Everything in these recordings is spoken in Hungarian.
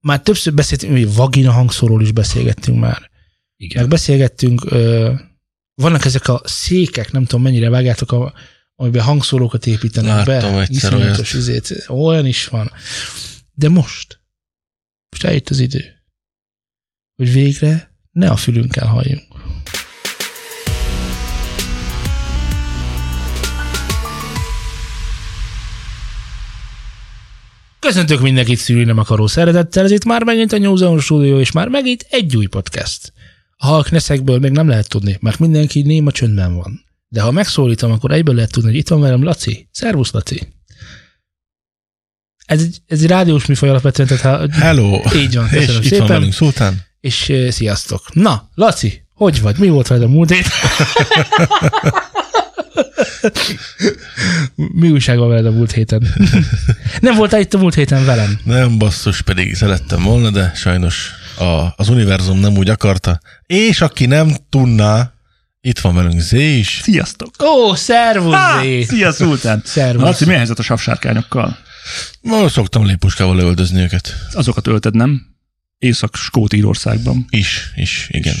már többször beszéltünk, hogy vagina hangszóról is beszélgettünk már. Igen. Meg beszélgettünk, ö, vannak ezek a székek, nem tudom mennyire vágjátok, a, amiben hangszórókat építenek Láttam be. Iszonyatos izét. Olyan is van. De most, most eljött az idő, hogy végre ne a fülünkkel halljunk. Köszöntök mindenkit szűrni nem akaró szeretettel, ez itt már megint a New Zealand Studio, és már megint egy új podcast. A halk neszekből még nem lehet tudni, mert mindenki néma csöndben van. De ha megszólítom, akkor egyből lehet tudni, hogy itt van velem Laci. Szervusz, Laci. Ez egy, ez egy rádiós műfaj alapvetően, tehát ha, Hello! így van, És köszönöm itt van szépen. velünk Szultán. És uh, sziasztok. Na, Laci, hogy vagy? Mi volt veled a múlt hét? Mi újság van veled a múlt héten? Nem voltál itt a múlt héten velem? Nem basszus, pedig szerettem volna, de sajnos a, az univerzum nem úgy akarta. És aki nem tudná, itt van velünk Zé is. Sziasztok! Ó, szervusz, Á, Zé. szia, Szultán! Szervusz. Laci, milyen helyzet a savsárkányokkal? Ma szoktam lépuskával leöldözni őket. Azokat ölted, nem? Észak-Skót Írországban. Is, is, igen.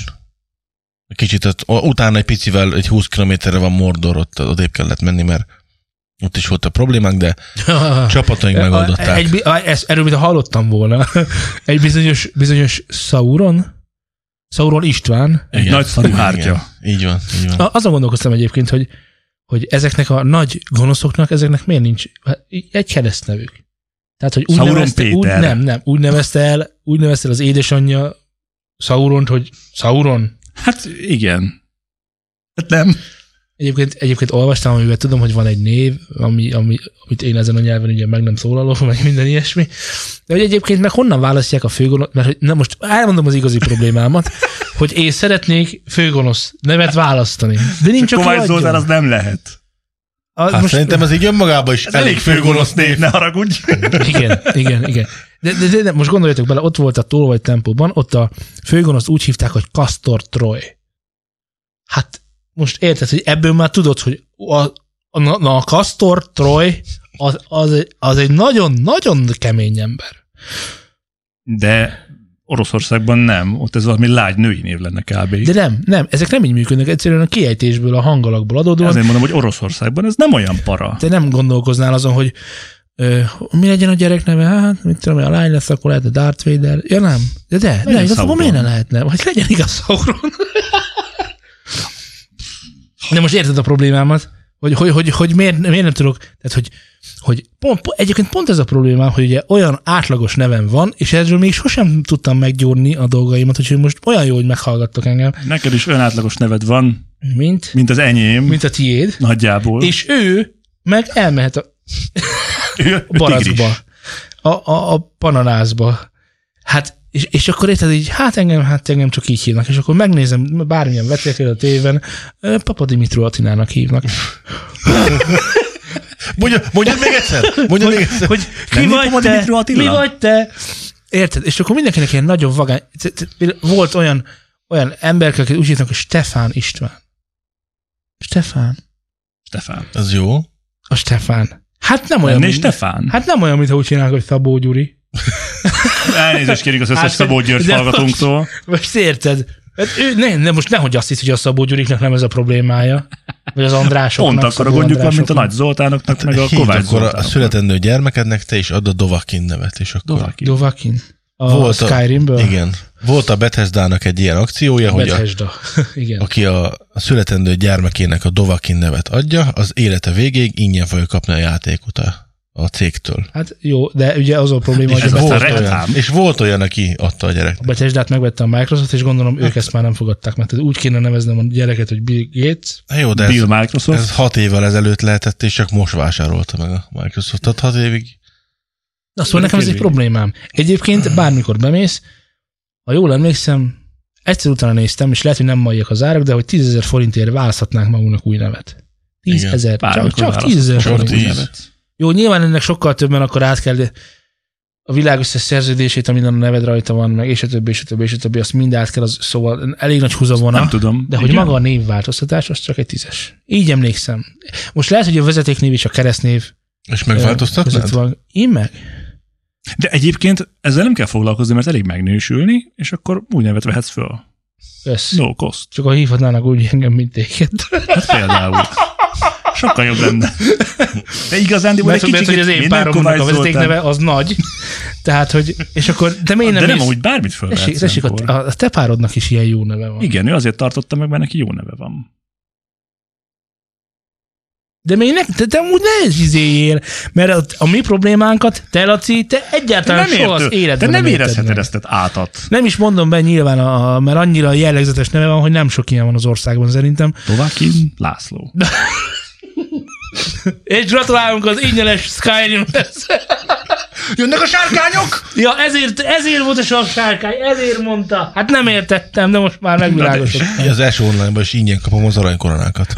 Kicsit ott, utána egy picivel, egy 20 kilométerre van Mordor, ott odébb kellett menni, mert ott is voltak problémák, de csapataink megoldották. Egy, a- ezt, erről, mint hallottam volna. Egy bizonyos, bizonyos Sauron, Sauron István, Egy nagy szarú hártya. Így van, így van. A- Azon gondolkoztam egyébként, hogy, hogy ezeknek a nagy gonoszoknak, ezeknek miért nincs hát egy keresztnevük? Tehát, hogy úgy Sauron nevezte, úgy, Péter. nem, nem, úgy nevezte el, úgy nevezte el az édesanyja Sauront, hogy Sauron. Hát igen. Hát nem. Egyébként, egyébként olvastam, amivel tudom, hogy van egy név, ami, ami, amit én ezen a nyelven ugye meg nem szólalok, meg minden ilyesmi. De hogy egyébként meg honnan választják a főgonosz, mert hogy, na most elmondom az igazi problémámat, hogy én szeretnék főgonosz nevet választani. De nincs, aki Kovács. Zoltán az nem lehet. A, Hát szerintem ez így önmagában is elég főgonosz név. Ne haragudj. Igen, igen, igen. De, de, de, de most gondoljatok bele, ott volt a tolvaj tempóban, ott a főgonoszt úgy hívták, hogy Castor Troy. Hát most érted, hogy ebből már tudod, hogy a, a, na, a Castor Troy az, az, egy- az egy nagyon-nagyon kemény ember. De Oroszországban nem. Ott ez valami lágy női név lenne kb. De nem, nem, ezek nem így működnek, egyszerűen a kiejtésből, a hangalakból adódóan. Azért mondom, hogy Oroszországban ez nem olyan para. Te nem gondolkoznál azon, hogy ö, mi legyen a gyerek neve? Hát, mit tudom, a lány lesz, akkor lehet a Darth Vader. Ja nem, de de, de igazából miért ne lehetne? Vagy legyen igaz Sauron. de most érted a problémámat? Hogy, hogy, hogy, hogy miért, miért, nem tudok, tehát hogy, hogy pont, pont, egyébként pont ez a problémám, hogy ugye olyan átlagos nevem van, és erről még sosem tudtam meggyúrni a dolgaimat, úgyhogy most olyan jó, hogy meghallgattok engem, Neked is olyan átlagos neved van, mint, mint az enyém. mint a tiéd, Nagyjából. és ő meg elmehet a barackba, a, a, a pananászba. Hát, és, és akkor érted így, hát engem, hát engem csak így hívnak, és akkor megnézem bármilyen vetékel a téven, Papa Dimitru Attinának hívnak. Mondja, mondjad még egyszer! Mondjad még egyszer! Hogy ki vagy te? Mi vagy te? Érted? És akkor mindenkinek ilyen nagyon vagány, volt olyan, olyan ember, akik úgy hívnak, hogy Stefán István. Stefán. Stefán. Az jó. A Stefán. Hát nem olyan, Lennél mint, Stefán? hát nem olyan, mintha úgy csinálnak, hogy Szabó Gyuri. Elnézést kérjük az összes Hát, Szabó György hallgatónktól. Most érted? Hát ő, ne, ne, most nehogy azt hisz, hogy a Szabó Gyuriknak nem ez a problémája. Vagy az Andrásoknak. Pont akkor a gondjuk van, mint a. Nagy Zoltánoknak, meg a Kovács akkor a születendő gyermekednek, te is add a Dovakin nevet, és akkor... Dovaki. Dovakin. A Volt a- Skyrimből? Igen. Volt a Bethesda-nak egy ilyen akciója, hogy a, Bethesda. Igen. aki a, a születendő gyermekének a Dovakin nevet adja, az élete végéig ingyen fogja kapni a játékot a, a cégtől. Hát jó, de ugye az a probléma, És hogy ez a volt Bethesda, a olyan, és volt olyan, aki adta a gyerek. a Bethesda-t megvette a Microsoft, és gondolom ők ezt már nem fogadták, mert úgy kéne neveznem a gyereket, hogy Bill Gates. Na Jó, de ez, Bill Microsoft. ez hat évvel ezelőtt lehetett, és csak most vásárolta meg a Microsoftot hat évig. Na szóval nekem ez egy problémám. Egyébként bármikor bemész, ha jól emlékszem, egyszer utána néztem, és lehet, hogy nem maiak az árak, de hogy 10 ezer forintért választhatnánk magunknak új nevet. 10 Igen. ezer, csak, csak 10 ezer forint. tíz. Jó, nyilván ennek sokkal többen akkor át kell a világ összes szerződését, amin a neved rajta van, meg és a többi, és a többi, és a többi, azt mind át kell, az, szóval elég nagy húzavona. Nem tudom. De hogy Igen? maga a névváltoztatás, az csak egy tízes. Így emlékszem. Most lehet, hogy a vezetéknév és a keresztnév És megváltoztatnád? van. Én meg? De egyébként ezzel nem kell foglalkozni, mert elég megnősülni, és akkor úgy nevet vehetsz föl. Kösz. No cost. Csak ha hívhatnának úgy engem, mint téged. Hát például. Sokkal jobb lenne. De igazándiból Mert, egy mert hogy az én páromnak a vezetékneve az nagy. Tehát, hogy, és akkor, de miért nem De nem úgy bármit föl a, ilyenkor. a, a te párodnak is ilyen jó neve van. Igen, ő azért tartotta meg, mert neki jó neve van. De még ne, te, te úgy ne izéljél, mert a, a mi problémánkat, te Laci, te egyáltalán nem soha az értő. életben Te nem érted érezheted ezt átat. Nem is mondom be nyilván, a, mert annyira jellegzetes neve van, hogy nem sok ilyen van az országban szerintem. Továkin László. És gratulálunk az ingyenes Skyrim-hez. Jönnek a sárkányok! Ja, ezért, ezért volt a sav sárkány, ezért mondta. Hát nem értettem, de most már megvilágosodott. Az első online is ingyen kapom az aranykoronákat.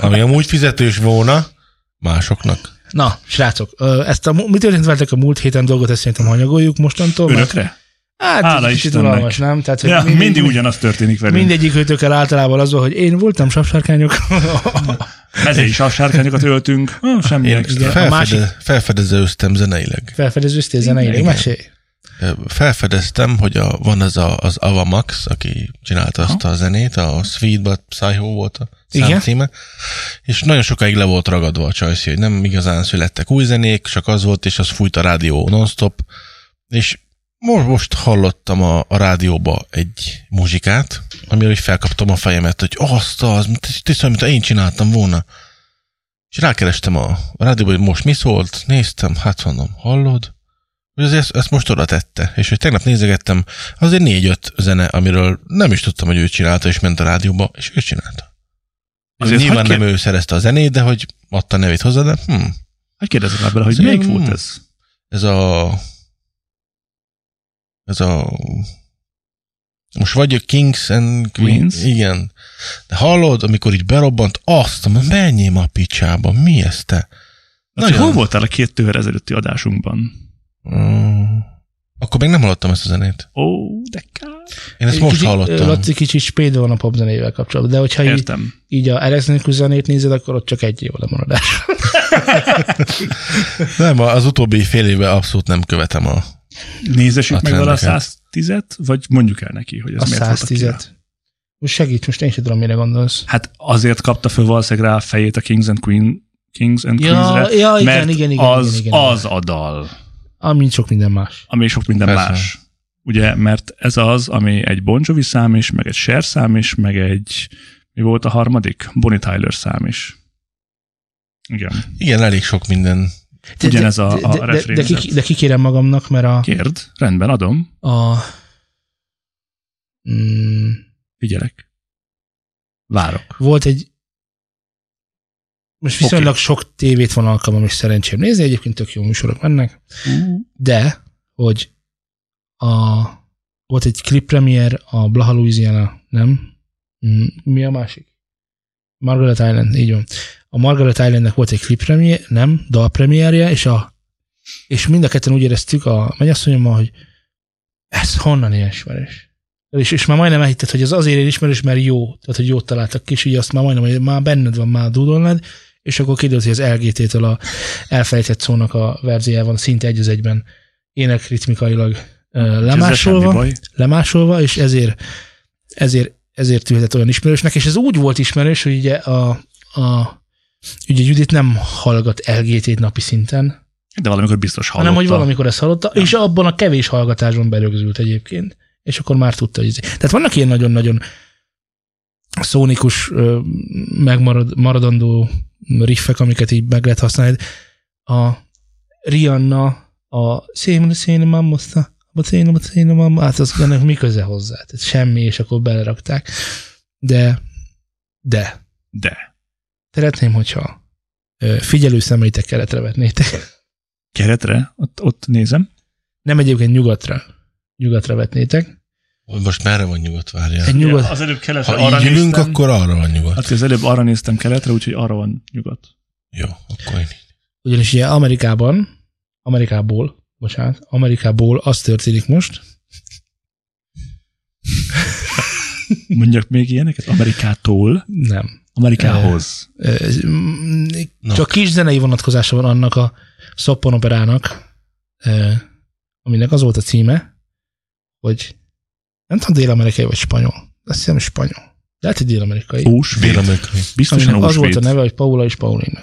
Ami amúgy fizetős volna másoknak. Na, srácok, ezt a, mi történt veletek a múlt héten dolgot, ezt szerintem hanyagoljuk mostantól. mert- Örökre? Hát, Hála kicsit unalmas, nem? Tehát, hogy Ja, mindig, ugyanaz történik velünk. Mindegyik őtökkel általában az hogy én voltam sapsárkányok. Ezért is a sárkányokat öltünk. Ah, semmi Én extra. a másik- felfede, felfedezőztem zeneileg. Felfedezőztél zeneileg, Igen. mesélj. Felfedeztem, hogy a, van ez a, az Ava Max, aki csinálta azt a zenét, a Sweet But Psycho volt a Igen. számcíme, és nagyon sokáig le volt ragadva a csajszi, hogy nem igazán születtek új zenék, csak az volt, és az fújt a rádió non-stop, és most, most hallottam a, a rádióba egy muzsikát, amiről így felkaptam a fejemet, hogy azt az, tisztán, mint én csináltam volna. És rákerestem a, a rádióba, hogy most mi szólt, néztem, hát mondom, hallod? Hogy azért ezt, ezt most oda tette. És hogy tegnap nézegettem, azért négy-öt zene, amiről nem is tudtam, hogy ő csinálta, és ment a rádióba, és ő csinálta. Azért Nyilván nem kér- ő szerezte a zenét, de hogy adta nevét hozzá, de hm, Hogy kérdezem bele, hogy melyik volt ez? ez a... Ez a... Most vagy a Kings and Queens. Queens. Igen. De hallod, amikor így berobbant, azt mondom, menjél a picsába, mi ez te? Laci, hol voltál a két tőr ezelőtti adásunkban? Mm. Akkor még nem hallottam ezt a zenét. Ó, de kár. Én ezt Egy most kicsit- hallottam. Laci kicsit spéd van a popzenével kapcsolatban, de hogyha így, Értem. így a elektronikus zenét nézed, akkor ott csak egy év a lemaradás. Nem, az utóbbi fél évben abszolút nem követem a... Nézessük A meg vele a trendeket. 110-et, vagy mondjuk el neki, hogy ez A miért volt a király? 110-et. Most segíts, most én sem tudom, mire gondolsz. Hát azért kapta föl valószínűleg rá a fejét a Kings and Queen, Kings and Ja, Queens-re, ja, igen, mert igen, igen, az, igen, igen, az a dal, Amint sok minden más. ami sok minden Persze. más. Ugye, mert ez az, ami egy Bon Jovi szám is, meg egy Cher szám is, meg egy, mi volt a harmadik? Bonnie Tyler szám is. Igen. Igen, elég sok minden. De- Ugyanez a- de- a de, de, de, ki, de kikérem magamnak, mert a, Kérd, rendben, adom, a mm, figyelek. Várok. volt egy most viszonylag sok tévét van alkalmam és szerencsém nézni, egyébként tök jó műsorok mennek, de, hogy a, volt egy klip premier a Blaha Louisiana, nem? Mm, Mi a másik? Margaret Island, így van. A Margaret Islandnek volt egy klip premier, nem, dal premierje, és a és mind a ketten úgy éreztük a mennyasszonyommal, hogy ez honnan ilyen ismerős. És, és már majdnem elhitted, hogy ez azért ilyen ismerős, mert jó, tehát hogy jót találtak ki, és így azt már majdnem, hogy már benned van, már dudolnád, és akkor kiderült, hogy az LGT-től a elfelejtett szónak a verziójában szinte egy az egyben énekritmikailag lemásolva, lemásolva, és ezért, ezért, ezért tűhetett olyan ismerősnek, és ez úgy volt ismerős, hogy ugye a, a ugye Judit nem hallgat LGT-t napi szinten, De valamikor biztos hallotta. hanem hogy valamikor ezt hallotta, Ja. és abban a kevés hallgatásban berögzült egyébként, és akkor már tudta, hogy... Tehát vannak ilyen nagyon-nagyon szónikus, megmarad, maradandó riffek, amiket így meg lehet használni. A Rihanna, a Szénül, szénül, mammoszta, a szénül, a szénül, mamma, hát az ennek mi köze hozzá? Tehát semmi, és akkor belerakták. De, de, De. Szeretném, hogyha figyelő szemeitek keretre vetnétek. Keretre, ott, ott nézem. Nem egyébként nyugatra. Nyugatra vetnétek. Most merre van nyugodt, várjál. Egy nyugat, Ja, az előbb keletre Ha arra így ülünk, néztem. akkor arra van nyugodt. Hát az előbb arra néztem keletre, úgyhogy arra van nyugat. Jó, akkor én. ugyanis ugye Amerikában, Amerikából, bocsánat, Amerikából az történik most, Mondjak még ilyeneket? Amerikától nem. Amerikához. Mm, Na. Csak kis zenei vonatkozása van annak a szoppanoperának, ö, aminek az volt a címe, hogy nem tudom, dél-amerikai vagy spanyol. Azt hiszem, spanyol. Lehet, hogy dél-amerikai. Ósvéd. Dél-amerikai. Biztosan Aminek az volt a neve, hogy Paula és Paulina.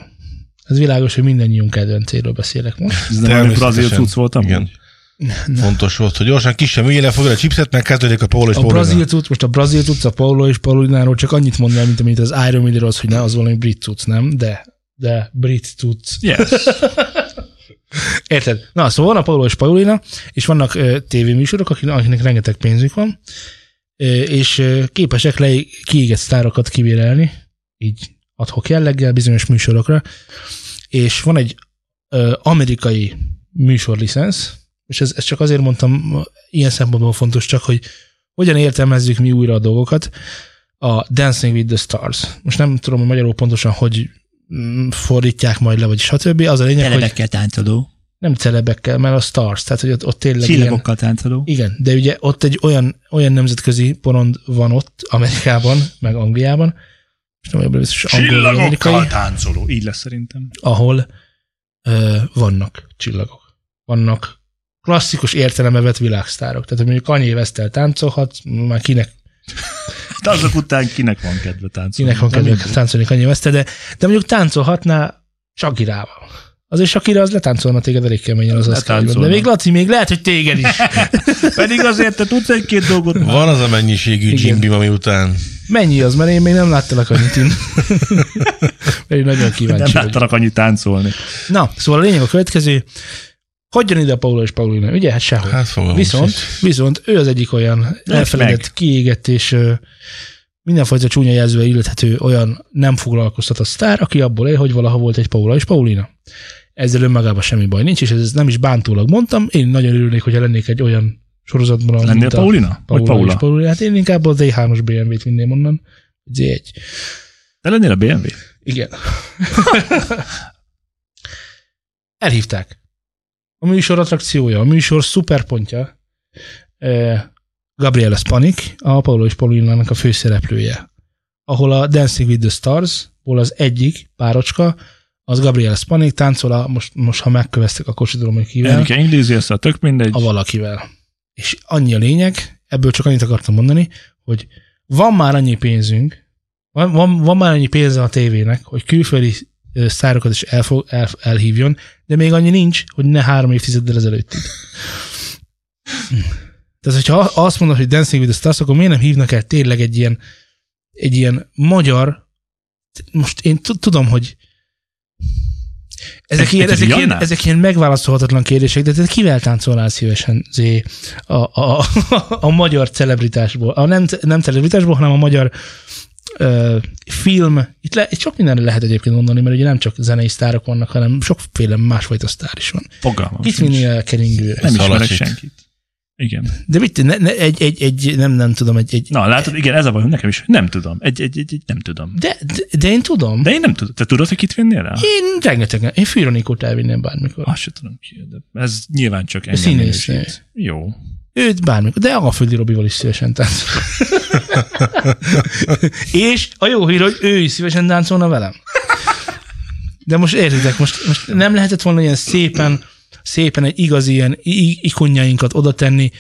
Ez világos, hogy mindannyiunk kedvencéről beszélek most. Ez nem brazil Természetesen. cucc volt amúgy? Igen. Fontos volt, hogy gyorsan kis sem üljél, fogja a chipset, meg kezdődik a Paul és A brazil cucc, most a brazil cucc, a Paulo és Paulináról csak annyit mondja, mint amit az Iron Maiden az, hogy ne, az valami brit cucc, nem? De, de brit cucc. Yes. Érted? Na, szóval van a Paulo és Paulina, és vannak ö, tévéműsorok, akinek, akinek rengeteg pénzük van, ö, és ö, képesek le kiégett sztárokat kivérelni, így adhok jelleggel bizonyos műsorokra, és van egy ö, amerikai műsorlicensz, és ez, ezt csak azért mondtam, ilyen szempontból fontos csak, hogy hogyan értelmezzük mi újra a dolgokat. A Dancing with the Stars. Most nem tudom, hogy magyarul pontosan, hogy mm, fordítják majd le, vagy stb. Az a lényeg, hogy Telebekkel táncoló. nem celebekkel, mert a Stars, tehát hogy ott, ott tényleg ilyen, Csillagokkal táncoló. igen, de ugye ott egy olyan, olyan nemzetközi porond van ott, Amerikában, meg Angliában, és nem vagyok biztos, amerikai, táncoló. Így lesz szerintem. ahol ö, vannak csillagok. Vannak klasszikus értelembe vett világsztárok. Tehát, hogy mondjuk Kanye West-tel táncolhat, már kinek, De azok után kinek van kedve táncolni? kinek van Nem kedve mindegy. táncolni Kanye west de, de mondjuk táncolhatná Shakirával. Azért Shakira az letáncolna téged elég keményen az asztalon. De még Laci, még lehet, hogy téged is. Pedig azért te tudsz egy-két dolgot. Van az a mennyiségű Igen. Jim Beam, ami után Mennyi az, mert én még nem láttalak annyit én. Pedig nagyon Nem kíváncsi vagy. láttalak annyit táncolni. Na, szóval a lényeg a következő. Hogyan ide a Paulo és Paulina? Ugye? Hát sehol. hát. Viszont, viszont ő az egyik olyan elfeledett, kiégett és mindenfajta csúnya jelzővel illethető olyan nem foglalkoztatott sztár, aki abból él, hogy valaha volt egy Paula és Paulina. Ezzel önmagában semmi baj nincs, és ez nem is bántólag mondtam. Én nagyon örülnék, hogyha lennék egy olyan sorozatban, Lennél mint a Paulina? Vagy Paula, Paula? és Paulina. Hát én inkább a Z3-os BMW-t vinném onnan. Z1. Te lennél a BMW? Igen. Elhívták. A műsor attrakciója, a műsor szuperpontja eh, Gabriela Spanik, a Paulo és Paulinának a főszereplője. Ahol a Dancing with the Stars, hol az egyik párocska, az Gabriela Spanik táncol, a, most, most ha megköveztek, akkor sem tudom, hogy kivel Enrique Iglesias, a tök mindegy. a valakivel. És annyi a lényeg, ebből csak annyit akartam mondani, hogy van már annyi pénzünk, van, van, van már annyi pénze a tévének, hogy külföldi sztárokat is elfog, el, elhívjon, de még annyi nincs, hogy ne három évtizeddel ezelőttig. Tehát, hogyha azt mondod, hogy Dancing with the Stars, akkor miért nem hívnak el tényleg egy ilyen, egy ilyen magyar, most én tudom, hogy ezek, Egy- ilyen, egy ezek, ilyen, ezek ilyen megválaszolhatatlan kérdések, de te kivel táncolnál szívesen zé, a, a, a, a magyar celebritásból? A nem, nem celebritásból, hanem a magyar film. Itt, le, itt sok mindenre lehet egyébként mondani, mert ugye nem csak zenei sztárok vannak, hanem sokféle másfajta sztár is van. Fogalmam Kit sincs. vinnél el keringőre? Nem ismerek senkit. Igen. De mit, ne, ne, egy, egy, egy, nem, nem tudom, egy, egy Na, látod, igen, ez a bajom, nekem is. Nem tudom. Egy, egy, egy, egy nem tudom. de, de, de, én tudom. De én nem tudom. Te tudod, hogy kit vinnél el? Én rengetegen. Én Fűronikót elvinném bármikor. Azt sem tudom ki, de ez nyilván csak engem színésznő. Jó. Őt bármikor, de a Földi Robival is szívesen táncol. És a jó hír, hogy ő is szívesen táncolna velem. De most értitek, most, most nem lehetett volna ilyen szépen, szépen egy igazi ilyen ikonjainkat oda tenni,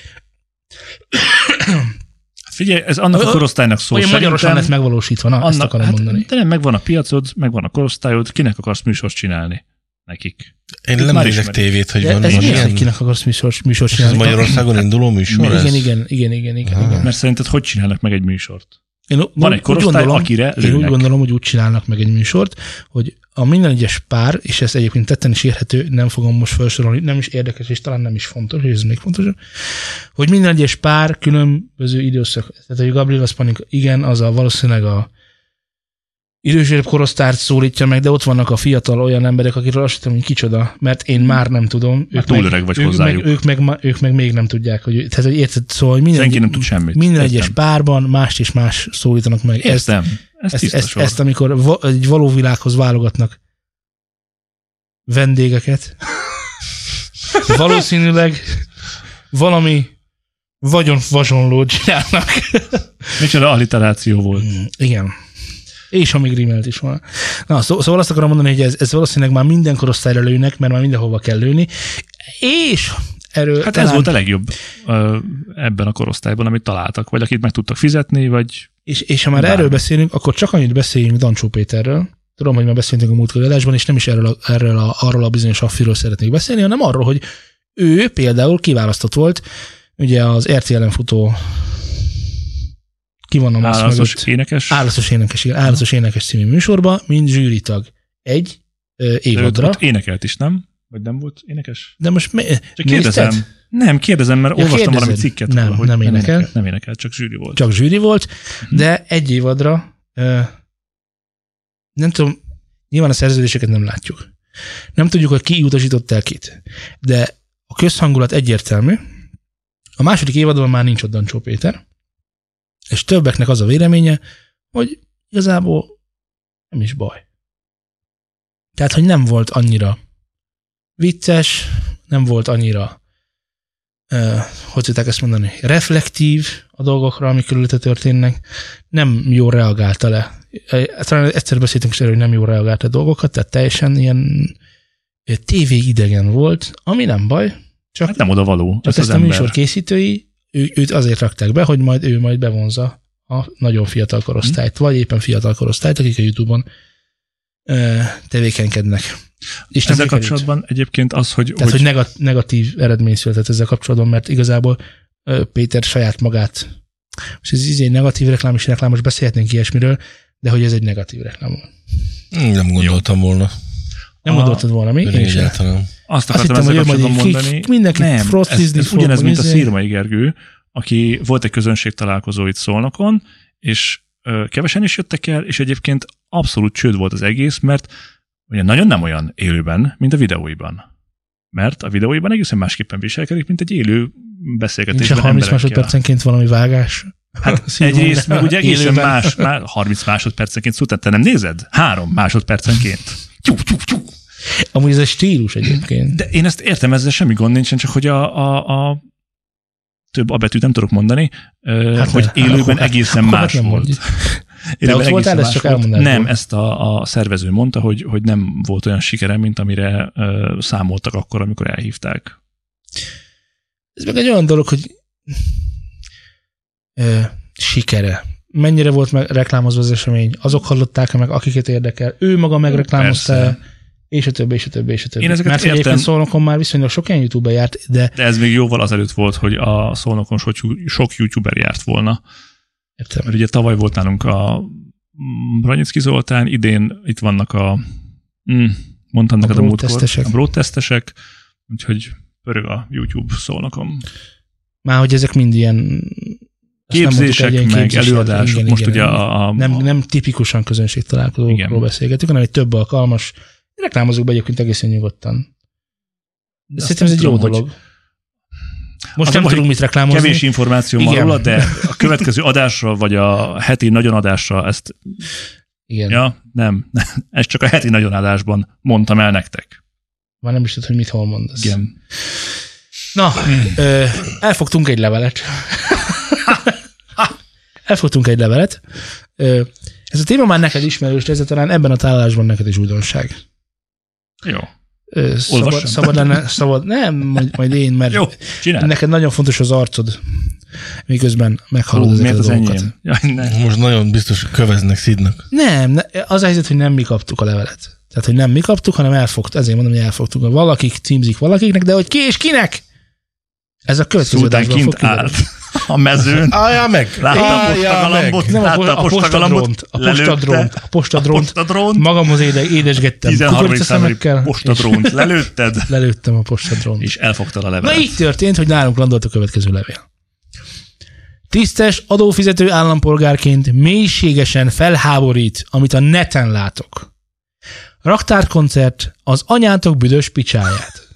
Hát figyelj, ez annak a Ö- korosztálynak szól. olyan magyarosan lett megvalósítva. Na, ezt akarom hát, mondani. De nem, megvan a piacod, megvan a korosztályod, kinek akarsz műsort csinálni? Nekik. Én nem már nézek tévét, hogy van, ez ilyen. hogy kinek akarsz műsor, műsor Ez csinálni? Magyarországon induló műsor? ez? Igen, igen, igen, igen, igen, igen. Ah. Mert szerinted hogy csinálnak meg egy műsort? Én úgy- Van egy úgy korosztály, gondolom, akire Én úgy lőnek. gondolom, hogy úgy csinálnak meg egy műsort, hogy a minden egyes pár, és ez egyébként tetten is érhető, nem fogom most felsorolni, nem is érdekes, és talán nem is fontos, és ez még fontosabb, hogy minden egyes pár különböző időszak. Tehát, hogy Gabriel Spanik, igen, az a valószínűleg a idősebb korosztárt szólítja meg, de ott vannak a fiatal olyan emberek, akikről azt tudom, hogy kicsoda, mert én már nem tudom. Már túl öreg vagy ők hozzájuk. Meg, ők, meg, ők meg még nem tudják, hogy, tehát, hogy érted, szóval minden, Senki nem tud semmit. minden Értem. egyes párban mást és más szólítanak meg. Ezt, Értem. Ez ezt, tiszta ezt, sor. ezt, amikor va, egy való világhoz válogatnak vendégeket, valószínűleg valami vagyon vasonlót csinálnak. Micsoda alliteráció volt. Igen. És amíg rímelt is van. Na, szó, szóval azt akarom mondani, hogy ez, ez valószínűleg már minden korosztályra lőnek, mert már mindenhova kell lőni. És erről Hát talán, ez volt a legjobb ö, ebben a korosztályban, amit találtak, vagy akit meg tudtak fizetni, vagy és, és ha már Bármi. erről beszélünk, akkor csak annyit beszéljünk Dancsó Péterről. Tudom, hogy már beszéltünk a múltkori adásban, és nem is erről, a, erről a, arról a bizonyos affiról szeretnék beszélni, hanem arról, hogy ő például kiválasztott volt, ugye az RTL-en futó ki van a mögött, énekes. Állatos énekes, igen, Állatos énekes című műsorba, mint zsűritag. Egy ö, évadra. ott énekelt is, nem? Vagy nem volt énekes? De most mi, Csak kérdezem. nézted? Nem, kérdezem, mert Ja, olvastam valami kérdezed. cikket. Nem, róla, hogy nem énekel. Nem énekel, csak zsűri volt. csak zsűri volt, Mhm. de egy évadra ö, nem tudom, nyilván a szerződéseket nem látjuk. Nem tudjuk, hogy ki utasított el kit. De a közhangulat egyértelmű. A második évadban már nincs ott Dancsó Péter, és többeknek az a véleménye, hogy igazából nem is baj. Tehát, hogy nem volt annyira vicces, nem volt annyira uh, hogy tudták ezt mondani, reflektív a dolgokra, ami körülötte történnek, nem jól reagálta le. Talán egyszer beszéltünk is erről, hogy nem jól reagálta a dolgokat, tehát teljesen ilyen TV idegen volt, ami nem baj, csak, Hát nem oda való. csak ez ezt az a műsor készítői, ő, őt azért rakták be, hogy majd ő majd bevonza a nagyon fiatal korosztályt, vagy éppen fiatal korosztályt, akik a Youtube-on ö, tevékenykednek. És Ezzel kapcsolatban egyébként az, hogy, Tehát, hogy, hogy negat- negatív eredmény született ezzel kapcsolatban, mert igazából ö, Péter saját magát, most ez izé negatív reklám és reklám, most beszélhetnénk ilyesmiről, de hogy ez egy negatív reklám Nem gondoltam volna. Nem A- gondoltad volna, mi? Én sem. azt Azt akartam hittem, hogy ezzel kapcsolatban mondani. mindenkit Nem, ez, ez ugyanez, mint a. Szírmai Gergő, aki volt egy közönség találkozó itt Szolnokon, és ö, kevesen is jöttek el, és egyébként abszolút csőd volt az egész, mert ugye nagyon nem olyan élőben, mint a videóiban. Mert a videóiban egészen másképpen viselkedik, mint egy élő Nincs a beszélgetésben 30 emberekkel. másodpercenként valami vágás. Hát egyrészt meg ugye egészen más, más, 30 másodpercenként szó, te nem nézed? Három másodpercenként. Tyú, tyú, tyú. Amúgy ez egy stílus egyébként. De én ezt értem, ezzel semmi gond nincsen, csak hogy a, a, a több a betűt nem tudok mondani, hát Hát hogy ne, élőben akkor- egészen akkor más nem volt. Élőben ott voltál, ezt csak volt. Nem, ezt a, a szervező mondta, hogy, hogy nem volt olyan sikere, mint amire ö, számoltak akkor, amikor elhívták. Ez meg egy olyan dolog, hogy ö, sikere. Mennyire volt meg reklámozva az esemény? Azok hallották meg, akiket érdekel? Ő maga megreklámozta? És a többi, és a többi, és a többi. Én ezeket Mert értem. egyébként Szolnokon már viszonylag sok ilyen YouTube járt, de De ez még jóval azelőtt volt, hogy a Szolnokon sok, sok youtuber járt volna. értem. Mert ugye tavaly volt nálunk a Branyicki Zoltán, idén itt vannak a, mm, mondtam neked a múltkor, broadtestesek. a broadtestesek, úgyhogy pörög a YouTube szólnakom. Már hogy ezek mind ilyen Képzések, egy meg előadások, igen, most igen, ugye a, a, nem, nem tipikusan közönség találkozókról beszélgetünk, hanem egy több alkalmas. Reklámozunk be egyébként egészen nyugodtan. de Szerintem ez egy jó tudom, hogy dolog. Most Az nem tudunk mit reklámozni. Kevés információ van róla, de a következő adásra, vagy a heti nagyon adásra ezt, Igen. ja, nem, ezt csak a heti nagyon adásban mondtam el nektek. Már nem is tudod, hogy mit hol mondasz. Igen. Na, ö, elfogtunk egy levelet. Elfogtunk egy levelet. Ez a téma már neked ismerős, de ez talán ebben a tálalásban neked is újdonság. Jó. Szabad, Olvassam. szabad lenne, szabad, nem, majd, majd én, mert Jó, csinálj. neked nagyon fontos az arcod, miközben meghallod Hú, ezeket miért a az dolgokat. enyém? Jaj. Most nagyon biztos köveznek Szidnak. Nem, ne, az a helyzet, hogy nem mi kaptuk a levelet. Tehát, hogy nem mi kaptuk, hanem elfogt, ezért mondom, hogy elfogtuk. Valakik címzik valakiknek, de hogy ki és kinek? Ez a következő adásban fog kint kiderülni. állt a mezőn. Álljál meg! Látta a meg! postagalambot? A, Látta a a postadrónt, a lelőtte. postadrónt, a postadrónt, Postadrónt. magamhoz éde, édesgettem. 13. Kukorica századi szemekkel, és postadrónt lelőtted, lelőttem a postadrónt. és elfogtad a Na levelet. így történt, hogy nálunk landolt a következő levél. Tisztes adófizető állampolgárként mélységesen felháborít, amit a neten látok. Raktárkoncert az anyátok büdös picsáját.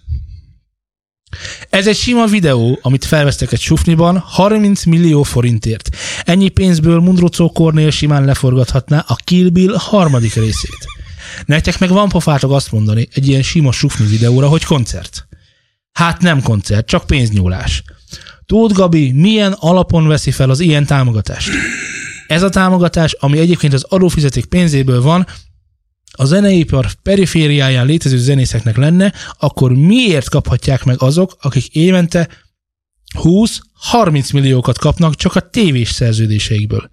Ez egy sima videó, amit felvesztek egy sufniban 30 millió forintért. Ennyi pénzből Mundrucó Kornél simán leforgathatná a Kill Bill harmadik részét. Nektek meg van pofátok azt mondani egy ilyen sima sufni videóra, hogy koncert. Hát nem koncert, csak pénznyúlás. Tóth Gabi milyen alapon veszi fel az ilyen támogatást? Ez a támogatás, ami egyébként az adófizeték pénzéből van, a zeneipar perifériáján létező zenészeknek lenne, akkor miért kaphatják meg azok, akik évente 20-30 milliókat kapnak csak a tévés szerződéseikből?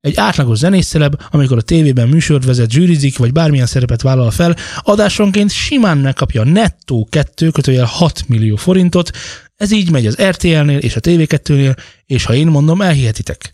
Egy átlagos zenészceleb, amikor a tévében műsort vezet, zsűrizik, vagy bármilyen szerepet vállal fel, adásonként simán megkapja nettó 2 kötőjel 6 millió forintot, ez így megy az RTL-nél és a TV2-nél, és ha én mondom, elhihetitek.